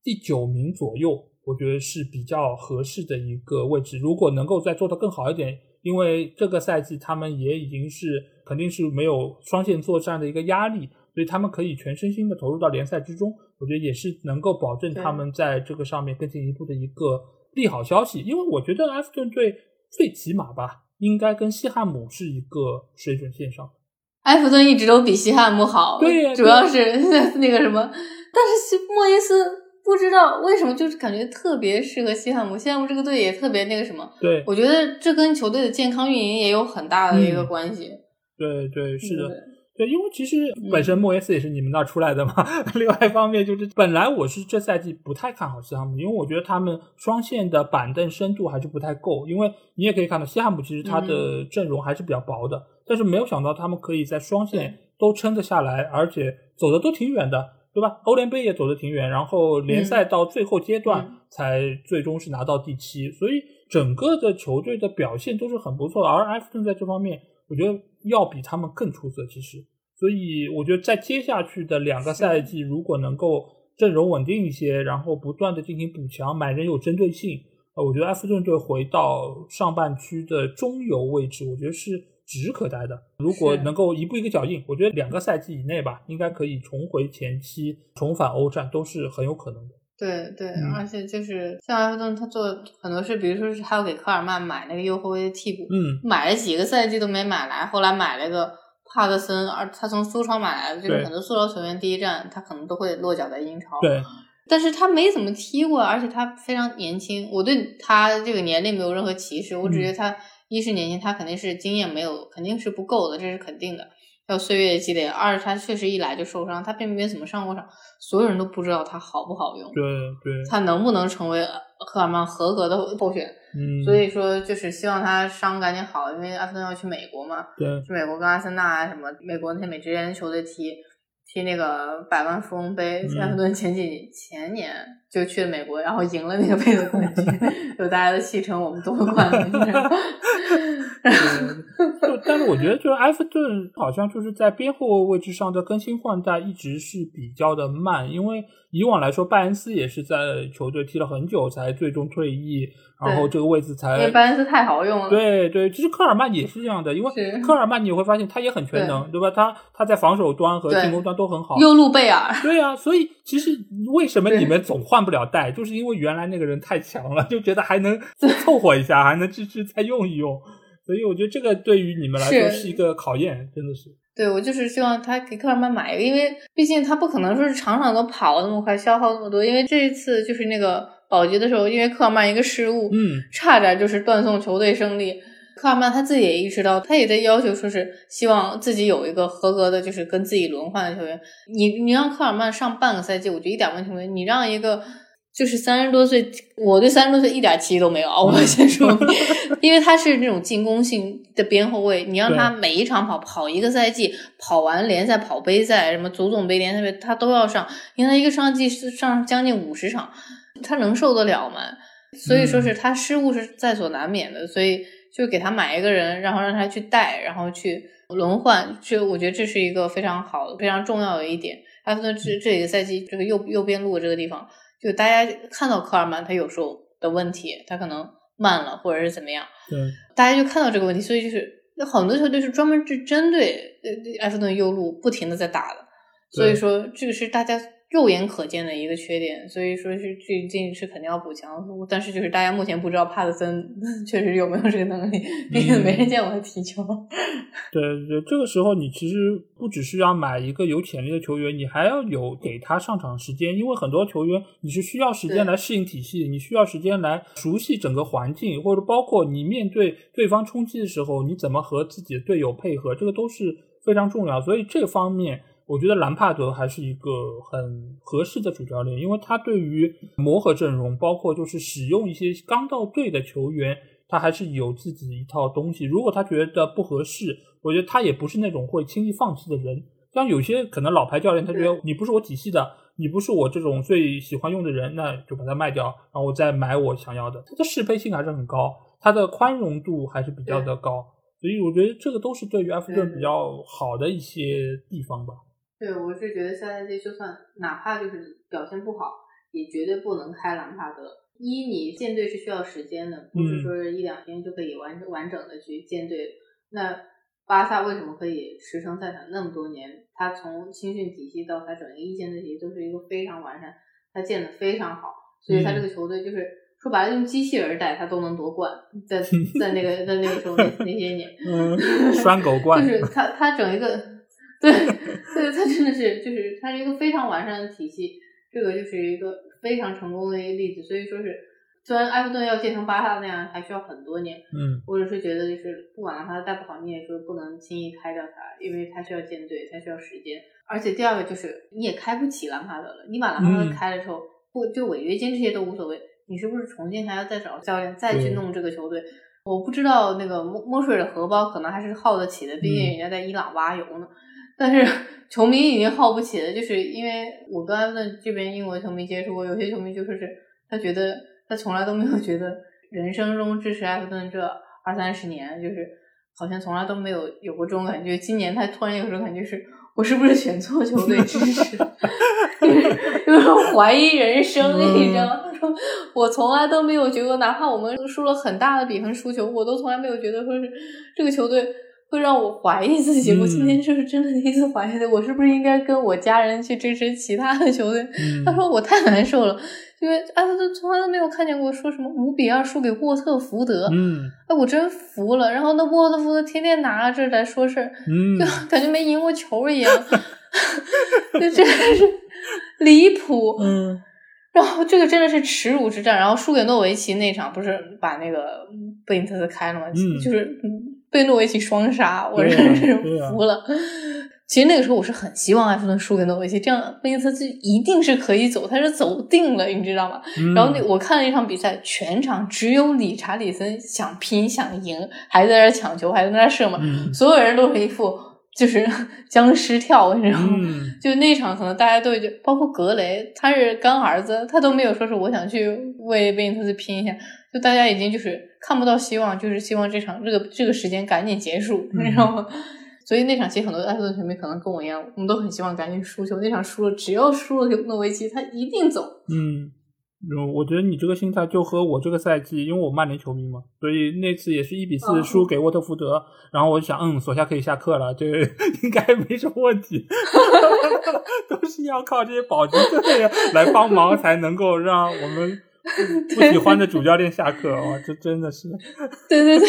第九名左右，我觉得是比较合适的一个位置。如果能够再做得更好一点，因为这个赛季他们也已经是肯定是没有双线作战的一个压力。所以他们可以全身心的投入到联赛之中，我觉得也是能够保证他们在这个上面更进一步的一个利好消息。因为我觉得埃弗顿队最起码吧，应该跟西汉姆是一个水准线上。埃弗顿一直都比西汉姆好，对呀，主要是 [laughs] 那个什么，但是西莫耶斯不知道为什么就是感觉特别适合西汉姆，西汉姆这个队也特别那个什么。对，我觉得这跟球队的健康运营也有很大的一个关系。对对，是的。对，因为其实本身莫耶斯也是你们那出来的嘛。[laughs] 另外一方面就是，本来我是这赛季不太看好西汉姆，因为我觉得他们双线的板凳深度还是不太够。因为你也可以看到西汉姆其实他的阵容还是比较薄的，但是没有想到他们可以在双线都撑得下来，而且走的都挺远的，对吧？欧联杯也走得挺远，然后联赛到最后阶段才最终是拿到第七，所以整个的球队的表现都是很不错的。而埃弗顿在这方面，我觉得。要比他们更出色，其实，所以我觉得在接下去的两个赛季，如果能够阵容稳定一些，然后不断的进行补强，买人有针对性，呃，我觉得埃弗顿队回到上半区的中游位置，我觉得是指日可待的。如果能够一步一个脚印，我觉得两个赛季以内吧，应该可以重回前期，重返欧战，都是很有可能的。对对，而且就是像埃弗顿，他做很多事，比如说是还要给科尔曼买那个右后卫的替补，嗯，买了几个赛季都没买来，后来买了个帕克森，而他从苏超买来的，就是很多苏超球员第一站他可能都会落脚在英超，对，但是他没怎么踢过，而且他非常年轻，我对他这个年龄没有任何歧视，我只觉得他一是年轻，他肯定是经验没有，肯定是不够的，这是肯定的。要岁月的积累，二是他确实一来就受伤，他并没怎么上过场，所有人都不知道他好不好用，对对，他能不能成为赫尔曼合格的候选？嗯，所以说就是希望他伤赶紧好，因为阿森纳要去美国嘛，对，去美国跟阿森纳啊什么美国那些美职联球队踢。踢那个百万富翁杯，埃弗顿前几前年就去了美国，然后赢了那个杯的冠军，[laughs] 就大家都戏称我们夺冠了。就但是我觉得，就是埃弗顿好像就是在边后卫位置上的更新换代一直是比较的慢，因为以往来说，拜恩斯也是在球队踢了很久才最终退役。然后这个位置才，因为班恩斯太好用了。对对，其实科尔曼也是这样的，因为科尔曼你会发现他也很全能，对吧？他他在防守端和进攻端都很好。右路贝尔。对啊，所以其实为什么你们总换不了代，就是因为原来那个人太强了，就觉得还能 [laughs] 凑合一下，还能继续再用一用。所以我觉得这个对于你们来说是一个考验，真的是。对，我就是希望他给科尔曼买一个，因为毕竟他不可能说是场场都跑那么快，消耗那么多。因为这一次就是那个。保级的时候，因为科尔曼一个失误，嗯，差点就是断送球队胜利。科尔曼他自己也意识到，他也在要求说是希望自己有一个合格的，就是跟自己轮换的球员。你你让科尔曼上半个赛季，我觉得一点问题没有。你让一个就是三十多岁，我对三十多岁一点期都没有啊！我先说，[laughs] 因为他是那种进攻性的边后卫，你让他每一场跑跑一个赛季，跑完联赛、跑杯赛，什么足总杯、联赛杯，他都要上，因为他一个上季是上将近五十场，他能受得了吗？所以说是他失误是在所难免的，所以就给他买一个人，然后让他去带，然后去轮换，这我觉得这是一个非常好的、非常重要的一点。埃弗顿这这个赛季这个右右边路这个地方。就大家看到科尔曼，他有时候的问题，他可能慢了，或者是怎么样，对，大家就看到这个问题，所以就是那很多球队是专门去针对呃埃弗顿右路不停的在打的，所以说这个是大家。肉眼可见的一个缺点，所以说是最近是肯定要补强，但是就是大家目前不知道帕特森确实有没有这个能力，毕竟没人见过他踢球。对对，这个时候你其实不只是要买一个有潜力的球员，你还要有给他上场时间，因为很多球员你是需要时间来适应体系，你需要时间来熟悉整个环境，或者包括你面对对方冲击的时候，你怎么和自己的队友配合，这个都是非常重要，所以这方面。我觉得兰帕德还是一个很合适的主教练，因为他对于磨合阵容，包括就是使用一些刚到队的球员，他还是有自己一套东西。如果他觉得不合适，我觉得他也不是那种会轻易放弃的人。像有些可能老牌教练，他觉得你不是我体系的，你不是我这种最喜欢用的人，那就把它卖掉，然后我再买我想要的。他的适配性还是很高，他的宽容度还是比较的高，所以我觉得这个都是对于埃弗顿比较好的一些地方吧。对，我是觉得下赛季就算哪怕就是表现不好，也绝对不能开兰帕德。一，你建队是需要时间的，不是说一两天就可以完完整的去建队。那巴萨为什么可以驰骋赛场那么多年？他从青训体系到他整个一线队体系都是一个非常完善，他建的非常好，所以他这个球队就是说白了用机器人带他都能夺冠。在在那个在那个时候那那些年，嗯拴狗 [laughs] 冠，就 [laughs] 是他他整一个。对，对，他真的是，就是他是一个非常完善的体系，这个就是一个非常成功的一个例子。所以说是，虽然埃弗顿要建成巴萨那样还需要很多年，嗯，或者是觉得就是不管他带不好，你也说不能轻易开掉他，因为他需要建队，他需要时间。而且第二个就是你也开不起兰帕德了，你把兰帕德开了之后，不就违约金这些都无所谓，你是不是重新还要再找教练再去弄这个球队？我不知道那个墨墨水的荷包可能还是耗得起的，毕竟人家在伊朗挖油呢。但是 [laughs] 球迷已经耗不起了，就是因为我跟埃弗顿这边英国球迷接触过，有些球迷就说是他觉得他从来都没有觉得人生中支持埃弗顿这二三十年，就是好像从来都没有有过这种感觉。今年他突然有种感觉是，我是不是选错球队支持？[laughs] 就是 [laughs] 就是怀疑人生，你知道吗？他说我从来都没有觉得，哪怕我们输了很大的比分输球，我都从来没有觉得说是这个球队。会让我怀疑自己，我今天就是真的第一次怀疑的，我是不是应该跟我家人去支持其他的球队？[laughs] 他说我太难受了，因为埃弗顿从来都没有看见过说什么五比二输给沃特福德，嗯，哎，我真服了。然后那沃特福德天天拿着这来说事儿，嗯，[laughs] 就感觉没赢过球一样，[laughs] 就真的是离谱。嗯，然后这个真的是耻辱之战。然后输给诺维奇那场，不是把那个贝因特斯开了吗？就是。被诺维奇双杀，我真是服了。其实那个时候我是很希望埃弗顿输给诺维奇，这样贝尼特斯一定是可以走，他是走定了，你知道吗？然后那我看了一场比赛，全场只有理查里森想拼想赢，还在那抢球，还在那射门，所有人都是一副就是僵尸跳，你知道吗？就那场可能大家都已经，包括格雷，他是干儿子，他都没有说是我想去为贝尼特斯拼一下。就大家已经就是看不到希望，就是希望这场这个这个时间赶紧结束，你知道吗？[laughs] 所以那场其实很多埃弗顿球迷可能跟我一样，我们都很希望赶紧输球。那场输了，只要输了诺维奇，他一定走。嗯，我觉得你这个心态就和我这个赛季，因为我曼联球迷嘛，所以那次也是一比四输给沃特福德，然后我就想，嗯，索夏可以下课了，这 [laughs] 应该没什么问题。[laughs] 都是要靠这些保级队来帮忙，才能够让我们。不喜欢的主教练下课哇，这真的是。[laughs] 对对对，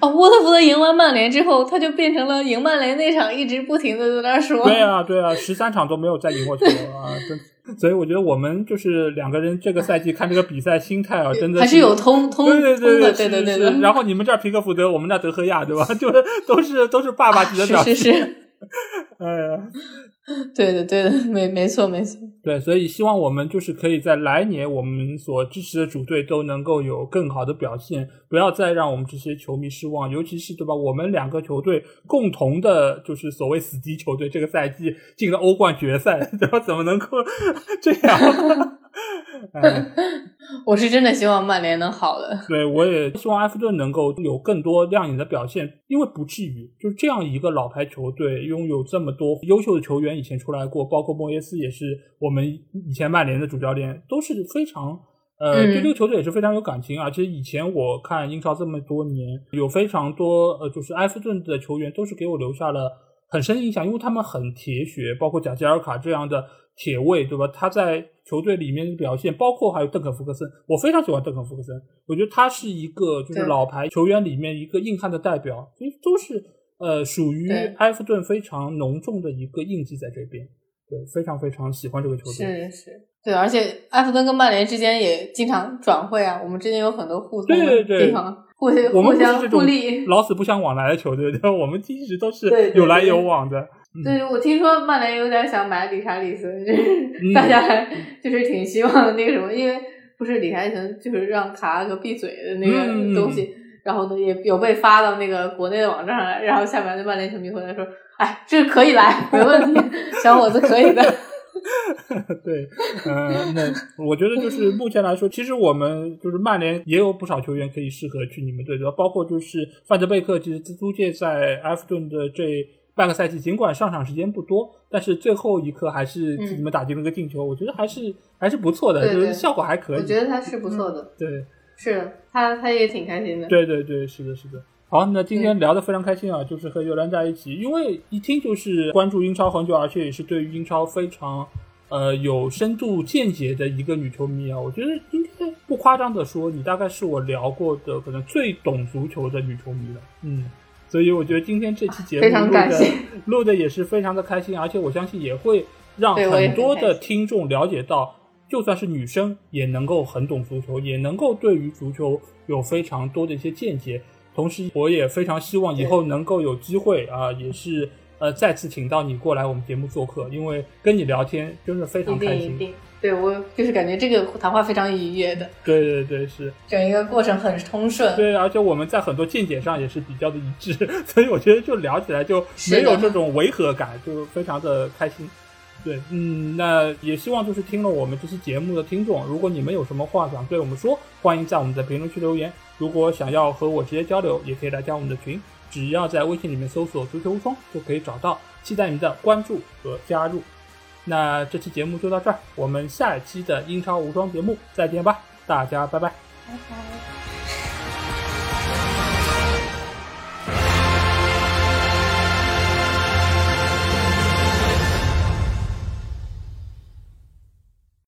哦，沃特福德赢完曼联之后，他就变成了赢曼联那场一直不停的在那说。对啊，对啊，十三场都没有再赢过球啊，真。所以我觉得我们就是两个人这个赛季看这个比赛心态啊，真的还是有通通对对对对对对。然后你们这儿皮克福德，我们那德赫亚，对吧？[laughs] 就是都是都是爸爸级的表现。是是是。[laughs] 哎呀，[laughs] 对的，对的，没没错，没错。对，所以希望我们就是可以在来年我们所支持的主队都能够有更好的表现，不要再让我们这些球迷失望。尤其是对吧？我们两个球队共同的，就是所谓死敌球队，这个赛季进了欧冠决赛，[laughs] 对吧？怎么能够 [laughs] 这样？[laughs] [laughs] 我是真的希望曼联能好的。对，我也希望埃弗顿能够有更多亮眼的表现，因为不至于就是这样一个老牌球队，拥有这么多优秀的球员，以前出来过，包括莫耶斯也是我们以前曼联的主教练，都是非常呃对这个球队也是非常有感情。啊而且以前我看英超这么多年，有非常多呃就是埃弗顿的球员都是给我留下了很深的印象，因为他们很铁血，包括贾吉尔卡这样的。铁卫对吧？他在球队里面的表现，包括还有邓肯·福克森，我非常喜欢邓肯·福克森。我觉得他是一个就是老牌球员里面一个硬汉的代表，所以都是呃属于埃弗顿非常浓重的一个印记在这边。对，非常非常喜欢这个球队。是是，对，而且埃弗顿跟曼联之间也经常转会啊，我们之间有很多互动的地方，互相互相互利，[laughs] 老死不相往来的球队，对吧？我们一直都是有来有往的。对，我听说曼联有点想买理查利森，就是大家还就是挺希望那个什么，因为不是理查利森就是让卡拉格闭嘴的那个东西，然后呢也有被发到那个国内的网站上来，然后下面的曼联球迷回来说，哎，这可以来，没问题，[laughs] 小伙子可以的。[laughs] 对，嗯，那我觉得就是目前来说，其实我们就是曼联也有不少球员可以适合去你们队的，包括就是范德贝克，其实租借在埃弗顿的这。半个赛季，尽管上场时间不多，但是最后一刻还是替你们打进了个进球，我觉得还是还是不错的，就是效果还可以。我觉得他是不错的，对，是他他也挺开心的。对对对，是的，是的。好，那今天聊得非常开心啊，就是和尤兰在一起，因为一听就是关注英超很久，而且也是对于英超非常呃有深度见解的一个女球迷啊。我觉得应该不夸张的说，你大概是我聊过的可能最懂足球的女球迷了。嗯。所以我觉得今天这期节目录的 [laughs] 录的也是非常的开心，而且我相信也会让很多的听众了解到，就算是女生也能够很懂足球，也能够对于足球有非常多的一些见解。同时，我也非常希望以后能够有机会啊，也是呃再次请到你过来我们节目做客，因为跟你聊天真的非常开心。对我就是感觉这个谈话非常愉悦的，对对对，是整一个过程很通顺。对，而且我们在很多见解上也是比较的一致，[laughs] 所以我觉得就聊起来就没有这种违和感，就非常的开心。对，嗯，那也希望就是听了我们这期节目的听众，如果你们有什么话想对我们说，欢迎在我们的评论区留言。如果想要和我直接交流，也可以来加我们的群，只要在微信里面搜索“足球无双”就可以找到。期待你的关注和加入。那这期节目就到这儿，我们下一期的英超无双节目再见吧，大家拜拜。拜拜。